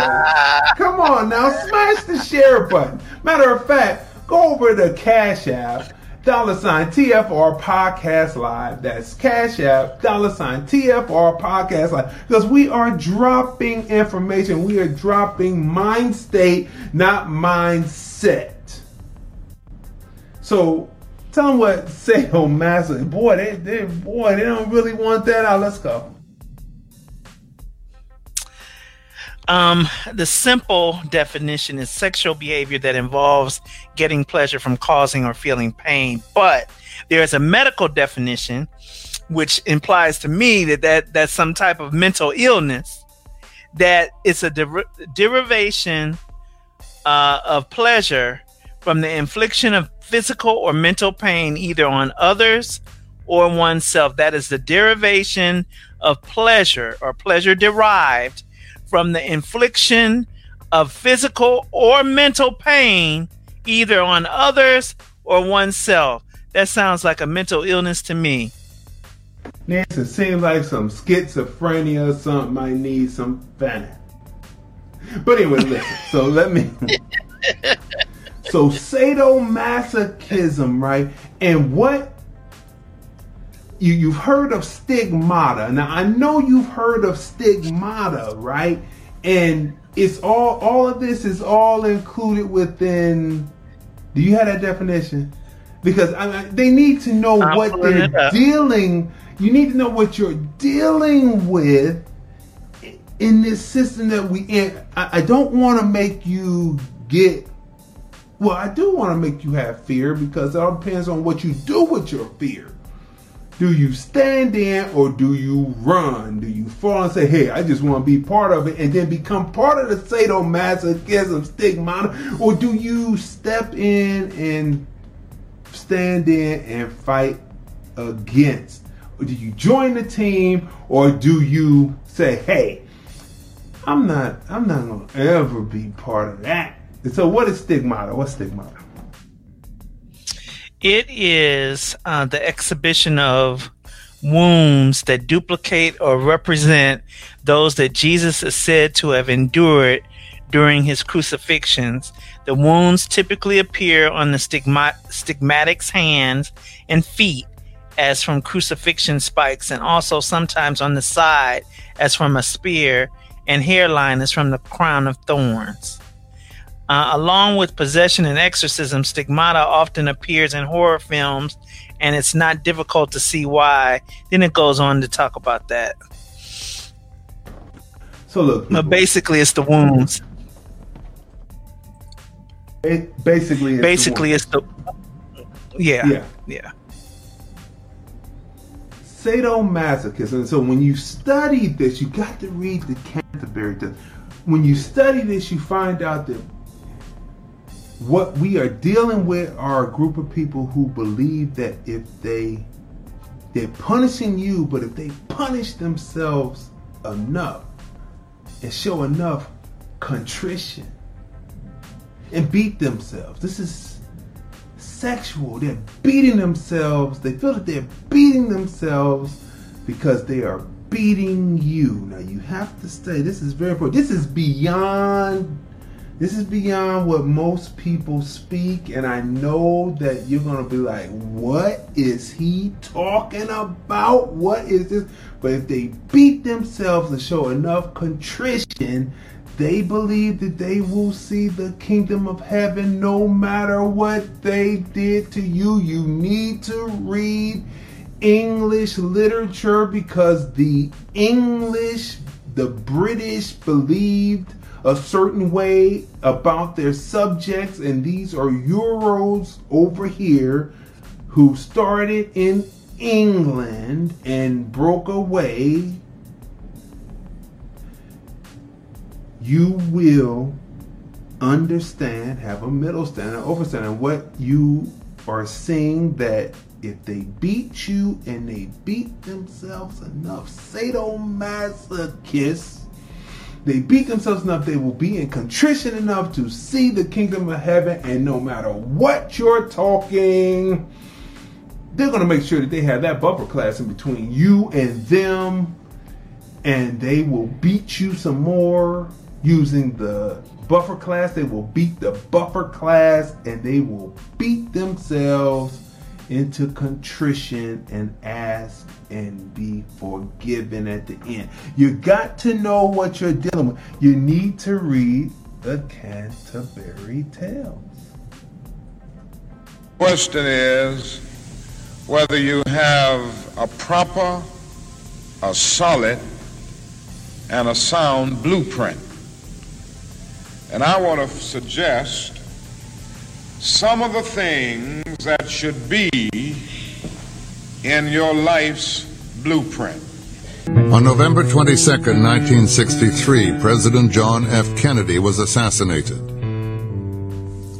Come on now, smash the share button. Matter of fact, go over to Cash App, dollar sign TFR Podcast Live. That's Cash App, dollar sign TFR Podcast Live. Because we are dropping information. We are dropping mind state, not mindset. So tell them what Sado Massa. Boy, they, they boy, they don't really want that out. Let's go. Um, the simple definition is sexual behavior that involves getting pleasure from causing or feeling pain. But there is a medical definition, which implies to me that, that that's some type of mental illness, that it's a der- derivation uh, of pleasure from the infliction of physical or mental pain either on others or oneself. That is the derivation of pleasure or pleasure derived from the infliction of physical or mental pain either on others or oneself. That sounds like a mental illness to me. Nancy, it seems like some schizophrenia or something might need some Fanac. But anyway, listen. So let me. so sadomasochism, right? And what you you've heard of stigmata. Now I know you've heard of stigmata, right? And it's all all of this is all included within. Do you have that definition? Because I, they need to know I'm what they're dealing. You need to know what you're dealing with in this system that we in. I, I don't want to make you get. Well, I do want to make you have fear because it all depends on what you do with your fear. Do you stand in or do you run? Do you fall and say, hey, I just want to be part of it and then become part of the sadomasochism stigma? Or do you step in and stand in and fight against? Or do you join the team or do you say, hey, I'm not I'm not gonna ever be part of that. So what is stigmata? What's stigmata? It is uh, the exhibition of wounds that duplicate or represent those that Jesus is said to have endured during his crucifixions. The wounds typically appear on the stigma- stigmatic's hands and feet as from crucifixion spikes, and also sometimes on the side as from a spear, and hairline as from the crown of thorns. Uh, along with possession and exorcism, stigmata often appears in horror films, and it's not difficult to see why. Then it goes on to talk about that. So look, but basically, it's the wounds. It basically, it's basically, the it's the yeah, yeah, yeah. Sadomasochism. So when you study this, you got to read the Canterbury. When you study this, you find out that what we are dealing with are a group of people who believe that if they they're punishing you, but if they punish themselves enough and show enough contrition and beat themselves, this is sexual. They're beating themselves. They feel that they're beating themselves because they are beating you. Now you have to stay. This is very important. This is beyond this is beyond what most people speak, and I know that you're gonna be like, "What is he talking about? What is this?" But if they beat themselves and show enough contrition, they believe that they will see the kingdom of heaven no matter what they did to you. You need to read English literature because the English, the British believed a certain way about their subjects, and these are Euros over here who started in England and broke away. You will understand, have a middle stand standard, overstanding what you are seeing that if they beat you and they beat themselves enough, sadomasochists they beat themselves enough, they will be in contrition enough to see the kingdom of heaven, and no matter what you're talking, they're going to make sure that they have that buffer class in between you and them, and they will beat you some more using the buffer class. They will beat the buffer class, and they will beat themselves into contrition and ask and be forgiven at the end. You got to know what you're dealing with. You need to read the Canterbury Tales. Question is whether you have a proper, a solid, and a sound blueprint. And I want to suggest some of the things that should be in your life's blueprint. On November 22, 1963, President John F. Kennedy was assassinated.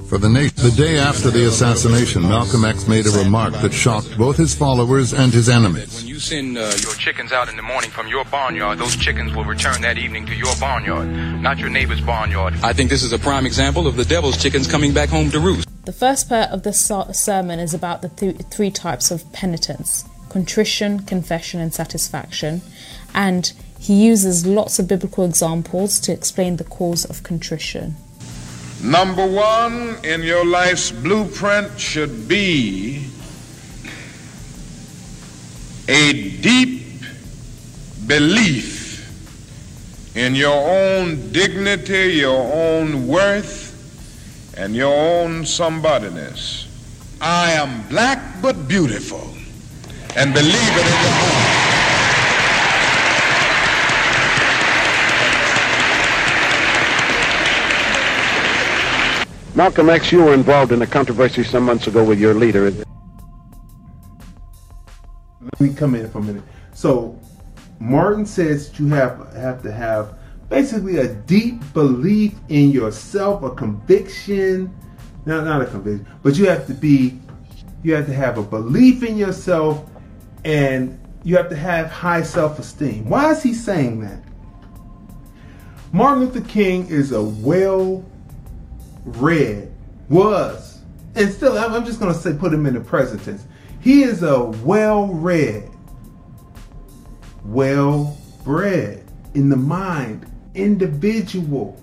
For the nation, the day after the assassination, Malcolm X made a remark that shocked both his followers and his enemies. When you send uh, your chickens out in the morning from your barnyard, those chickens will return that evening to your barnyard, not your neighbor's barnyard. I think this is a prime example of the devil's chickens coming back home to roost. The first part of the sermon is about the th- three types of penitence contrition, confession, and satisfaction. And he uses lots of biblical examples to explain the cause of contrition. Number one in your life's blueprint should be a deep belief in your own dignity, your own worth, and your own somebodyness. I am black but beautiful, and believe it in your heart. Malcolm X, you were involved in a controversy some months ago with your leader. Let me come in for a minute. So Martin says that you have have to have basically a deep belief in yourself, a conviction, not not a conviction, but you have to be you have to have a belief in yourself and you have to have high self-esteem. Why is he saying that? Martin Luther King is a well read was and still I'm just going to say put him in the present tense. He is a well read, well bred in the mind individual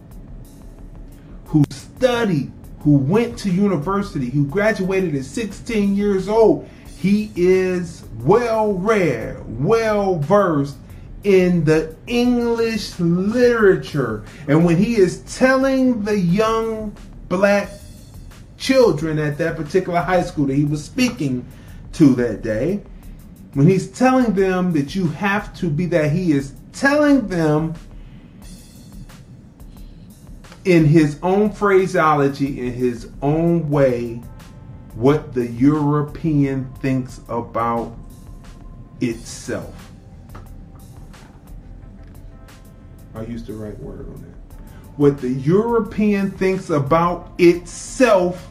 who studied, who went to university, who graduated at 16 years old. He is well read, well versed in the English literature. And when he is telling the young black children at that particular high school that he was speaking to that day, when he's telling them that you have to be that, he is telling them in his own phraseology, in his own way, what the European thinks about itself. I used the right word on that. What the European thinks about itself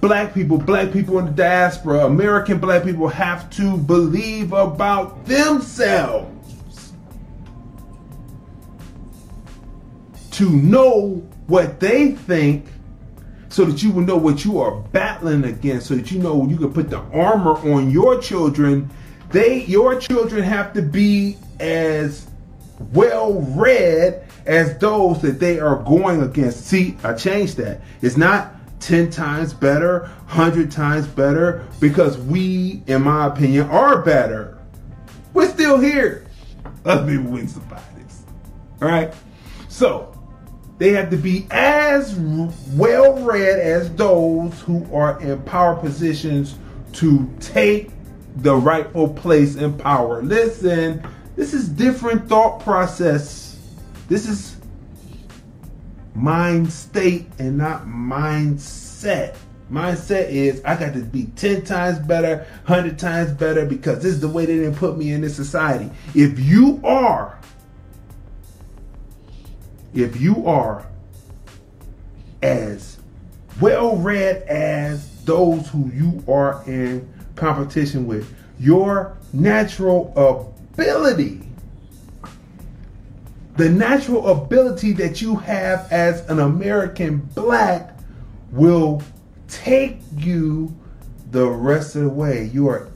black people, black people in the diaspora, American black people have to believe about themselves to know what they think so that you will know what you are battling against so that you know you can put the armor on your children they your children have to be as well read as those that they are going against see i changed that it's not 10 times better, 100 times better, because we, in my opinion, are better. We're still here. Other people wouldn't survive this. All right? So, they have to be as well read as those who are in power positions to take the rightful place in power. Listen, this is different thought process. This is mind state and not mindset. Mindset is I got to be 10 times better, 100 times better because this is the way they didn't put me in this society. If you are, if you are as well read as those who you are in competition with, your natural ability the natural ability that you have as an American black will take you the rest of the way. Your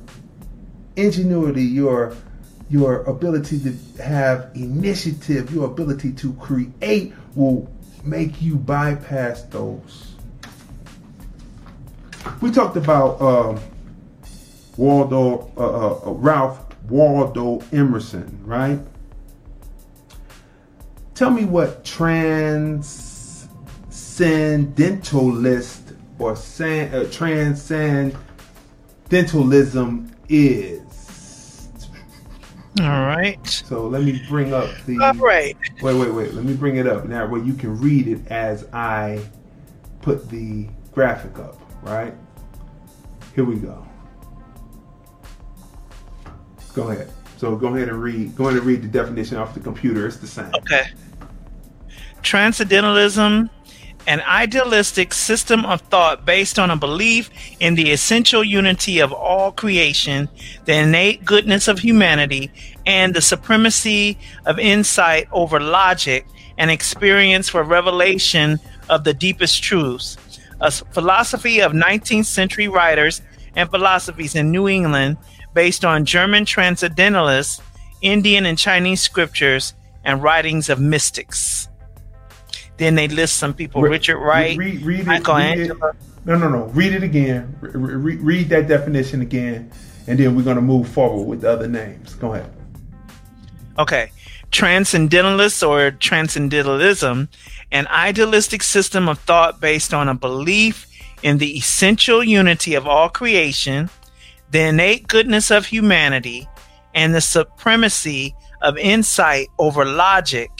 ingenuity, your your ability to have initiative, your ability to create will make you bypass those. We talked about um, Waldo, uh, uh, Ralph Waldo Emerson, right? Tell me what transcendentalist or san, uh, transcendentalism is. All right. So let me bring up the. All right. Wait, wait, wait. Let me bring it up now where you can read it as I put the graphic up, right? Here we go. Go ahead. So go ahead and read. Go ahead and read the definition off the computer. It's the same. Okay. Transcendentalism, an idealistic system of thought based on a belief in the essential unity of all creation, the innate goodness of humanity, and the supremacy of insight over logic and experience for revelation of the deepest truths. A philosophy of 19th century writers and philosophies in New England based on German transcendentalists, Indian and Chinese scriptures, and writings of mystics. Then they list some people: Re- Richard Wright, read, read it, Michelangelo. No, no, no. Read it again. Re- read that definition again, and then we're going to move forward with the other names. Go ahead. Okay. Transcendentalists or transcendentalism, an idealistic system of thought based on a belief in the essential unity of all creation, the innate goodness of humanity, and the supremacy of insight over logic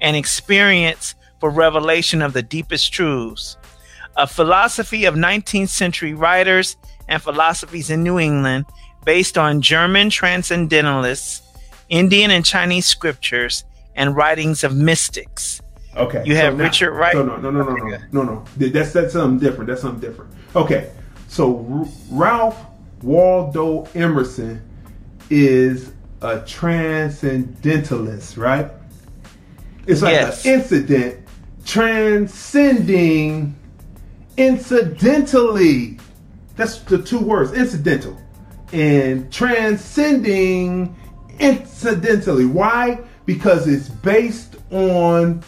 and experience for revelation of the deepest truths. A philosophy of 19th century writers and philosophies in New England based on German transcendentalists, Indian and Chinese scriptures, and writings of mystics. Okay. You so have now- Richard Wright. So no, no, no, no, no, no, no. That's that's something different. That's something different. Okay. So R- Ralph Waldo Emerson is a transcendentalist, right? It's like Yes. an incident transcending incidentally. That's the two words, incidental. And transcending incidentally. Why? Because it's based on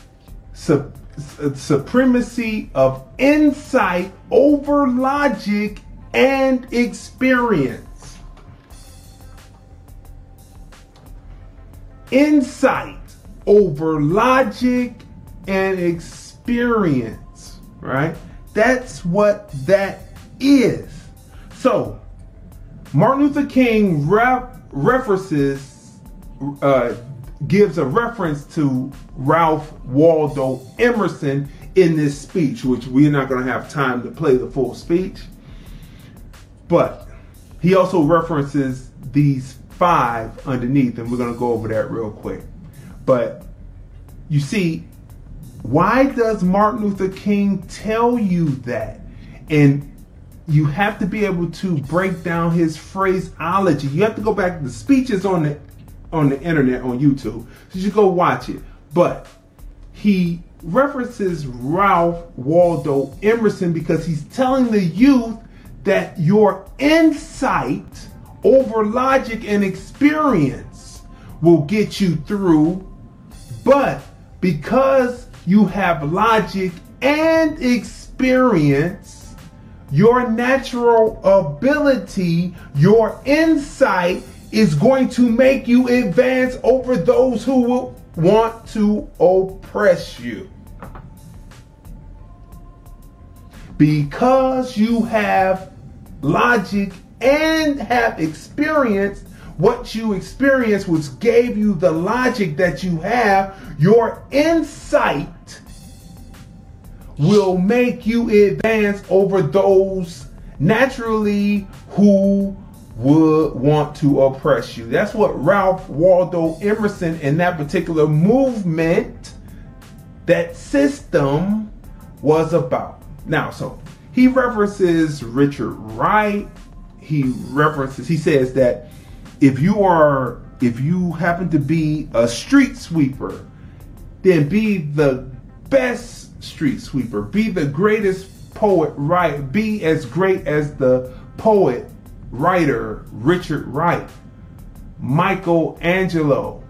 su- su- supremacy of insight over logic and experience. Insight over logic and experience, right? That's what that is. So, Martin Luther King ref- references, uh, gives a reference to Ralph Waldo Emerson in this speech, which we're not going to have time to play the full speech. But he also references these five underneath, and we're going to go over that real quick. But you see, why does Martin Luther King tell you that? And you have to be able to break down his phraseology. You have to go back to the speeches on the on the internet on YouTube. So you go watch it. But he references Ralph Waldo Emerson because he's telling the youth that your insight over logic and experience will get you through, but because you have logic and experience, your natural ability, your insight is going to make you advance over those who will want to oppress you. Because you have logic and have experienced what you experienced, which gave you the logic that you have, your insight will make you advance over those naturally who would want to oppress you. That's what Ralph Waldo Emerson in that particular movement, that system was about. Now, so he references Richard Wright. He references, he says that if you are, if you happen to be a street sweeper, then be the best street sweeper. Be the greatest poet, right? Be as great as the poet, writer Richard Wright, Michelangelo,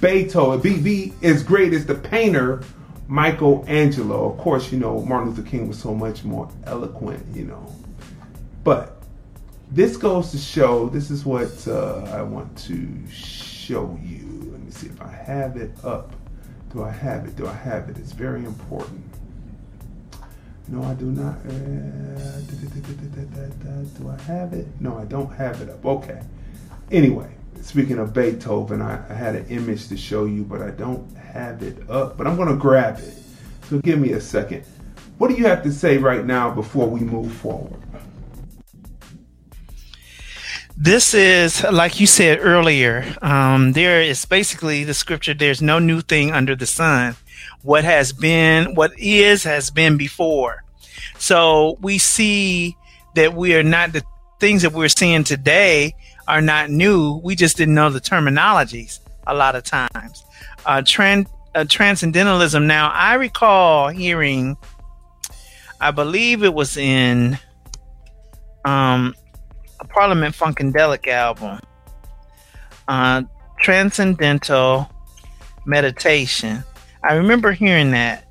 Beethoven. Be, be as great as the painter, Michelangelo. Of course, you know, Martin Luther King was so much more eloquent, you know. But this goes to show, this is what uh, I want to show you. Let me see if I have it up. Do I have it? Do I have it? It's very important. No, I do not. Uh, do I have it? No, I don't have it up. Okay. Anyway, speaking of Beethoven, I, I had an image to show you, but I don't have it up. But I'm going to grab it. So give me a second. What do you have to say right now before we move forward? This is, like you said earlier, um, there is basically the scripture there's no new thing under the sun. What has been, what is, has been before. So we see that we are not, the things that we're seeing today are not new. We just didn't know the terminologies a lot of times. Uh, trend, uh, transcendentalism. Now, I recall hearing, I believe it was in um, a Parliament Funkadelic album, uh, Transcendental Meditation. I remember hearing that,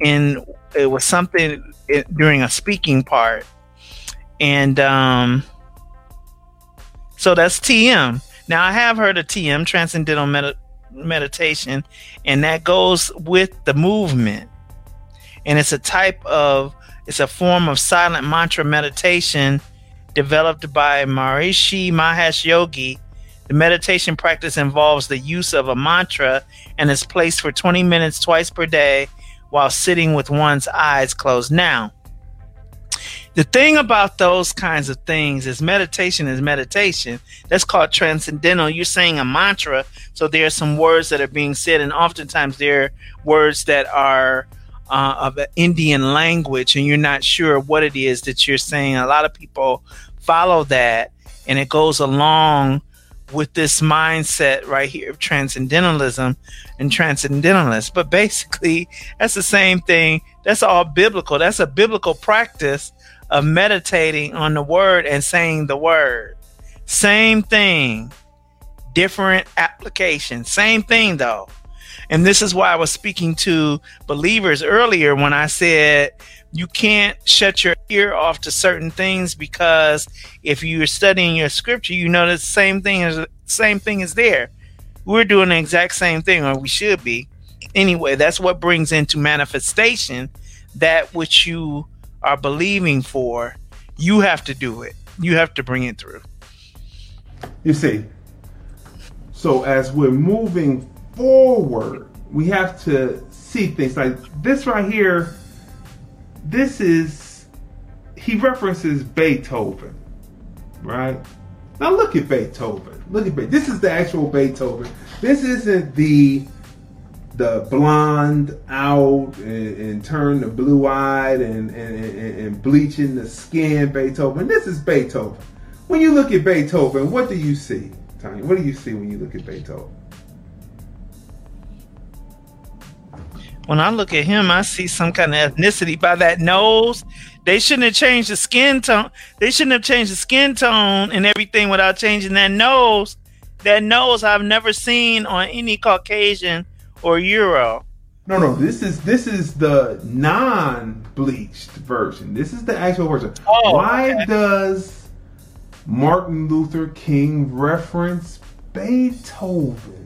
and it was something it, during a speaking part, and um, so that's TM. Now I have heard of TM, Transcendental Medi- Meditation, and that goes with the movement, and it's a type of it's a form of silent mantra meditation developed by Maharishi Mahesh Yogi. The meditation practice involves the use of a mantra and is placed for 20 minutes twice per day while sitting with one's eyes closed. Now, The thing about those kinds of things is meditation is meditation. That's called transcendental. You're saying a mantra, so there are some words that are being said, and oftentimes there are words that are uh, of an Indian language, and you're not sure what it is that you're saying. A lot of people follow that, and it goes along with this mindset right here of transcendentalism and transcendentalists. But basically, that's the same thing. That's all biblical. That's a biblical practice of meditating on the word and saying the word. Same thing, different application. Same thing though. And this is why I was speaking to believers earlier when I said you can't shut your ear off to certain things because if you're studying your scripture, you know the same thing is same thing is there. We're doing the exact same thing, or we should be. Anyway, that's what brings into manifestation that which you are believing for. You have to do it. You have to bring it through. You see, so as we're moving forward, we have to see things like this right here. This is, he references Beethoven, right? Now look at Beethoven. Look at Beethoven. This is the actual Beethoven. This isn't the the blonde out and, and turn the blue eyed and, and, and, and bleaching the skin Beethoven. This is Beethoven. When you look at Beethoven, what do you see, Tanya? What do you see when you look at Beethoven? When I look at him, I see some kind of ethnicity by that nose. They shouldn't have changed the skin tone. They shouldn't have changed the skin tone and everything without changing that nose. That nose I've never seen on any Caucasian or Euro. No, no. This is this is the non-bleached version. This is the actual version. Oh, Why okay. does Martin Luther King reference Beethoven?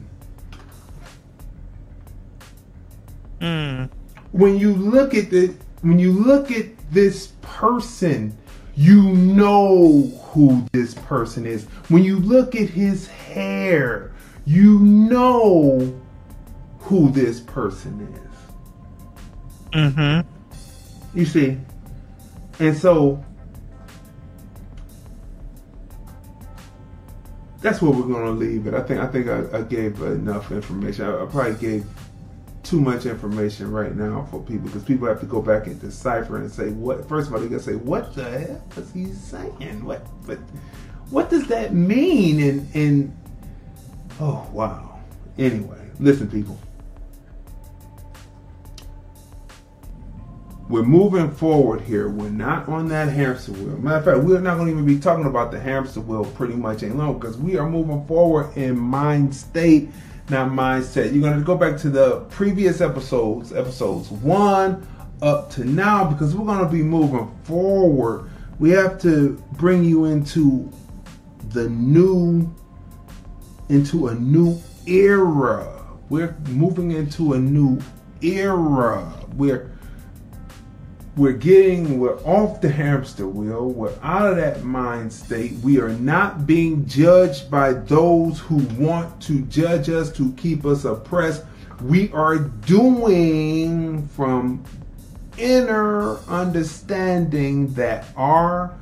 Hmm. When you look at the when you look at this person, you know who this person is. When you look at his hair, you know who this person is. Mm-hmm. You see? And so that's where we're gonna leave it. I think I think I, I gave enough information. I, I probably gave too much information right now for people because people have to go back and decipher and say what first of all they're gonna say, What the hell is he saying? What what what does that mean? And and oh wow. Anyway, listen people. we're moving forward here. We're not on that hamster wheel. Matter of fact, we're not going to even be talking about the hamster wheel pretty much any longer because we are moving forward in mind state, not mindset. You're going to go back to the previous episodes, episodes one up to now, because we're going to be moving forward. We have to bring you into the new, into a new era. We're moving into a new era. We're we're getting we're off the hamster wheel we're out of that mind state. We are not being judged by those who want to judge us to keep us oppressed. We are doing from inner understanding that our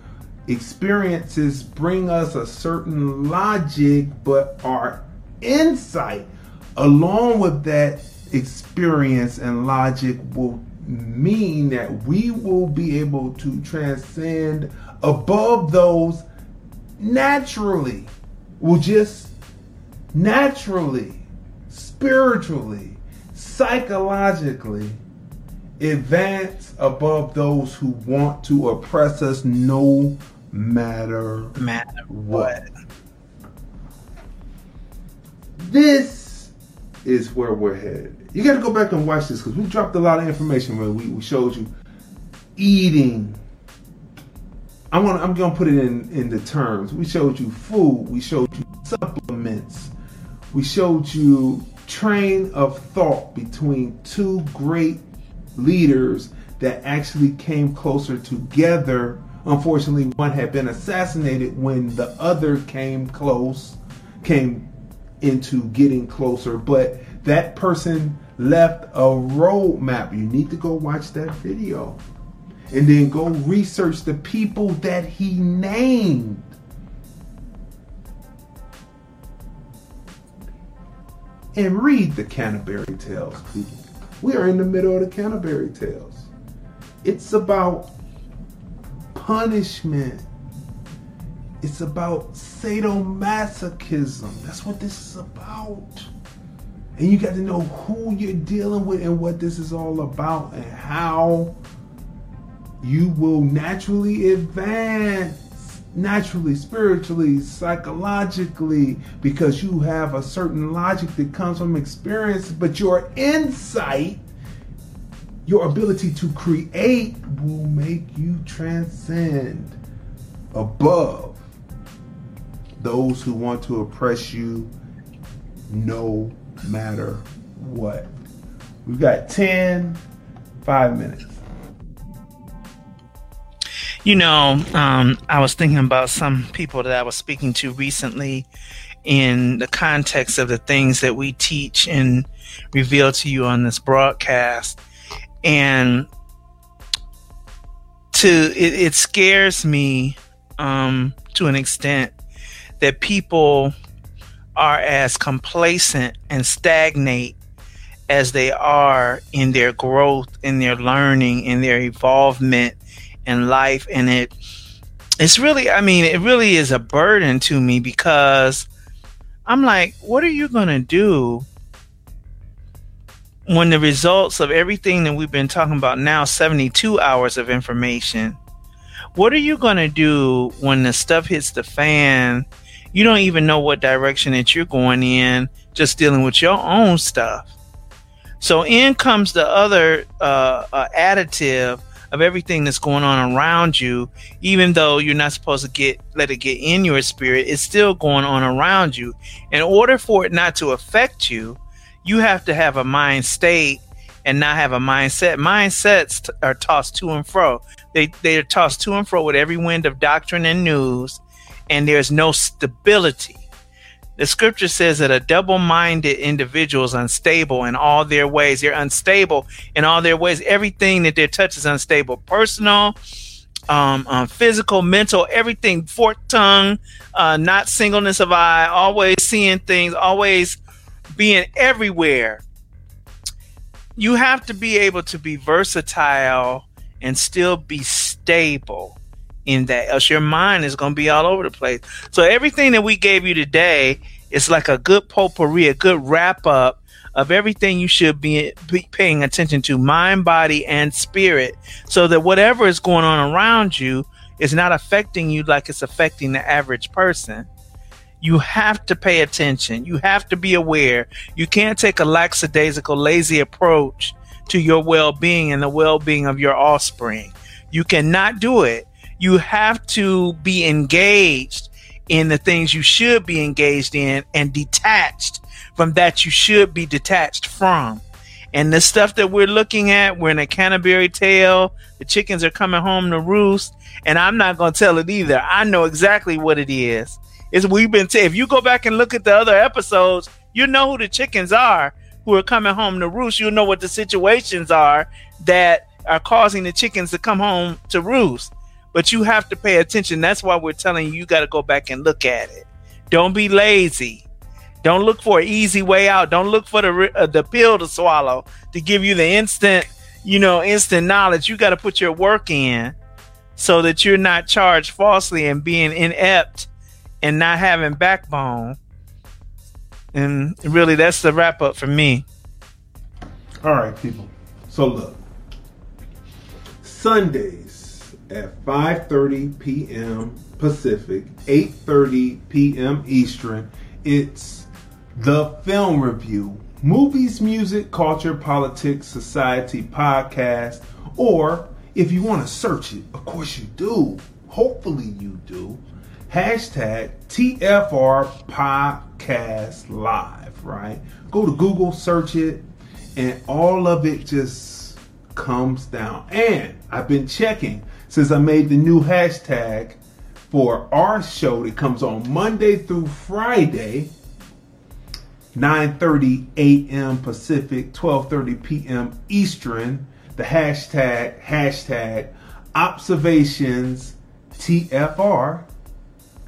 experiences bring us a certain logic but our insight along with that experience and logic will mean that we will be able to transcend above those naturally. Will just naturally, spiritually, psychologically advance above those who want to oppress us no matter Matter what. This is where we're headed. You got to go back and watch this because we dropped a lot of information where we, we showed you eating. I'm gonna I'm gonna put it in in the terms. We showed you food. We showed you supplements. We showed you train of thought between two great leaders that actually came closer together. Unfortunately, one had been assassinated when the other came close, came into getting closer. But that person left a roadmap. You need to go watch that video. and then go research the people that he named. And read the Canterbury Tales, people. We are in the middle of the Canterbury Tales. It's about punishment. It's about sadomasochism. That's what this is about. And you got to know who you're dealing with and what this is all about and how you will naturally advance naturally, spiritually, psychologically, because you have a certain logic that comes from experience, but your insight, your ability to create, will make you transcend above. Those who want to oppress you no matter what. We've got 10, 5 minutes. You know, um, I was thinking about some people that I was speaking to recently in the context of the things that we teach and reveal to you on this broadcast. And to it, it scares me um, to an extent that people are as complacent and stagnate as they are in their growth, in their learning, in their evolvement in life. And it it's really i mean it really is a burden to me because i'm like what are you to do when the results of everything that we've been talking about now 72 hours of information what are you to do when the stuff hits the fan you don't even know what direction that you're going in just dealing with your own stuff so in comes the other uh, uh, additive of everything that's going on around you, even though you're not supposed to get let it get in your spirit, it's still going on around you. In order for it not to affect you, you have to have a mind state and not have a mindset. Mindsets t- are tossed to and fro. They they are tossed to and fro with every wind of doctrine and news, and there's no stability. The scripture says that a double minded individual is unstable in all their ways. They're unstable in all their ways. Everything that they touch is unstable personal, um, um, physical, mental, everything, forked tongue, uh, not singleness of eye, always seeing things, always being everywhere. You have to be able to be versatile and still be stable in that, else your mind is going to be all over the place. So everything that we gave you today is like a good potpourri, a good wrap up of everything you should be, be paying attention to, mind, body, and spirit, so that whatever is going on around you is not affecting you like it's affecting the average person. You have to pay attention. You have to be aware. You can't take a lackadaisical, lazy approach to your well being and the well being of your offspring. You cannot do it you have to be engaged in the things you should be engaged in and detached from that you should be detached from. And the stuff that we're looking at, we're in a Canterbury tale. The chickens are coming home to roost, and I'm not going to tell it either. I know exactly what it is. Is we've been t- if you go back and look at the other episodes, you know who the chickens are who are coming home to roost. You know what the situations are that are causing the chickens to come home to roost but you have to pay attention. That's why we're telling you you got to go back and look at it. Don't be lazy. Don't look for an easy way out. Don't look for the uh, the pill to swallow to give you the instant, you know, instant knowledge. You got to put your work in so that you're not charged falsely and being inept and not having backbone. And really, that's the wrap up for me. All right, people. So look, Sundays at 5:30 p.m. Pacific, 8:30 p.m. Eastern. It's the film review, movies, music, culture, politics, society podcast, or if you want to search it, of course you do. Hopefully you do. Hashtag TFR Podcast Live, right? Go to Google, search it, and all of it just comes down. And I've been checking since I made the new hashtag for our show that comes on Monday through Friday, 9:30 a.m. Pacific, 12:30 p.m. Eastern. The hashtag hashtag Observations TFR.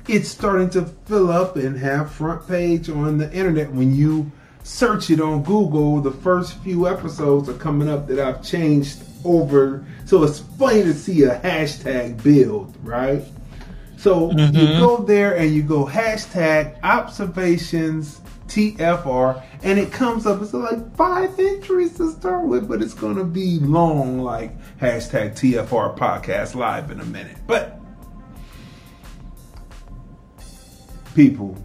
It's starting to fill up and have front page on the internet when you search it on Google. The first few episodes are coming up that I've changed over. So it's funny to see a hashtag build, right? So mm-hmm. you go there and you go hashtag observations TFR, and it comes up. It's like five entries to start with, but it's going to be long, like hashtag TFR podcast live in a minute. But people,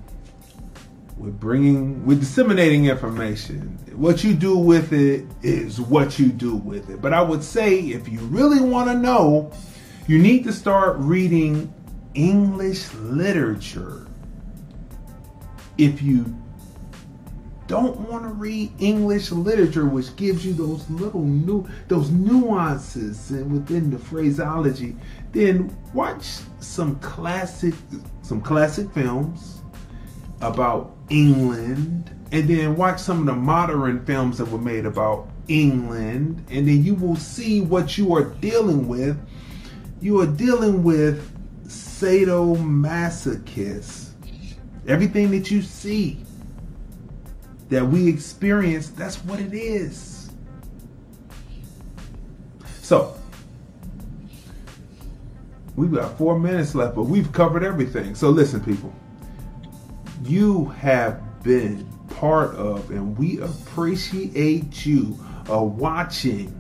we're bringing, we're disseminating information. What you do with it is what you do with it. But I would say if you really want to know, you need to start reading English literature. If you don't want to read English literature, which gives you those little new those nuances within the phraseology, then watch some classic some classic films about England, and then watch some of the modern films that were made about England, and then you will see what you are dealing with. You are dealing with sadomasochists. Everything that you see that we experience, that's what it is. So, we've got four minutes left, but we've covered everything. So, listen, people, you have been part of, and we appreciate you uh, watching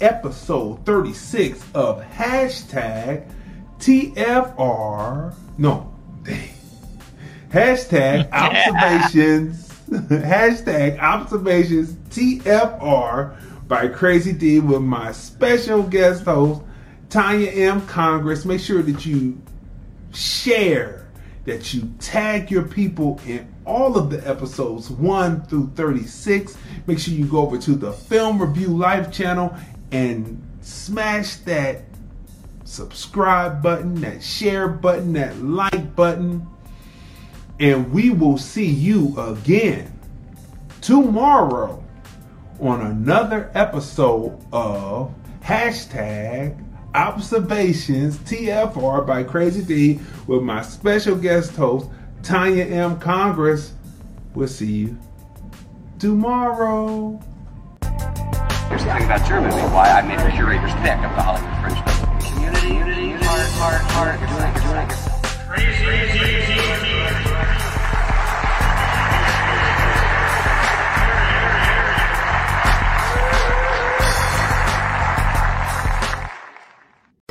episode 36 of hashtag TFR. No, dang. Hashtag observations hashtag observations TFR by Crazy D with my special guest host, Tanya M. Congress. Make sure that you share, that you tag your people in all of the episodes 1 through 36. Make sure you go over to the Film Review Live channel and smash that subscribe button, that share button, that like button and we will see you again tomorrow on another episode of hashtag observations TFR by Crazy D with my special guest host Tanya M. Congress. We'll see you tomorrow. Here's the thing about Germany, why I made a curator's pick of the Hollywood Fringe. Community, unity, heart, heart, heart. Crazy, crazy, crazy.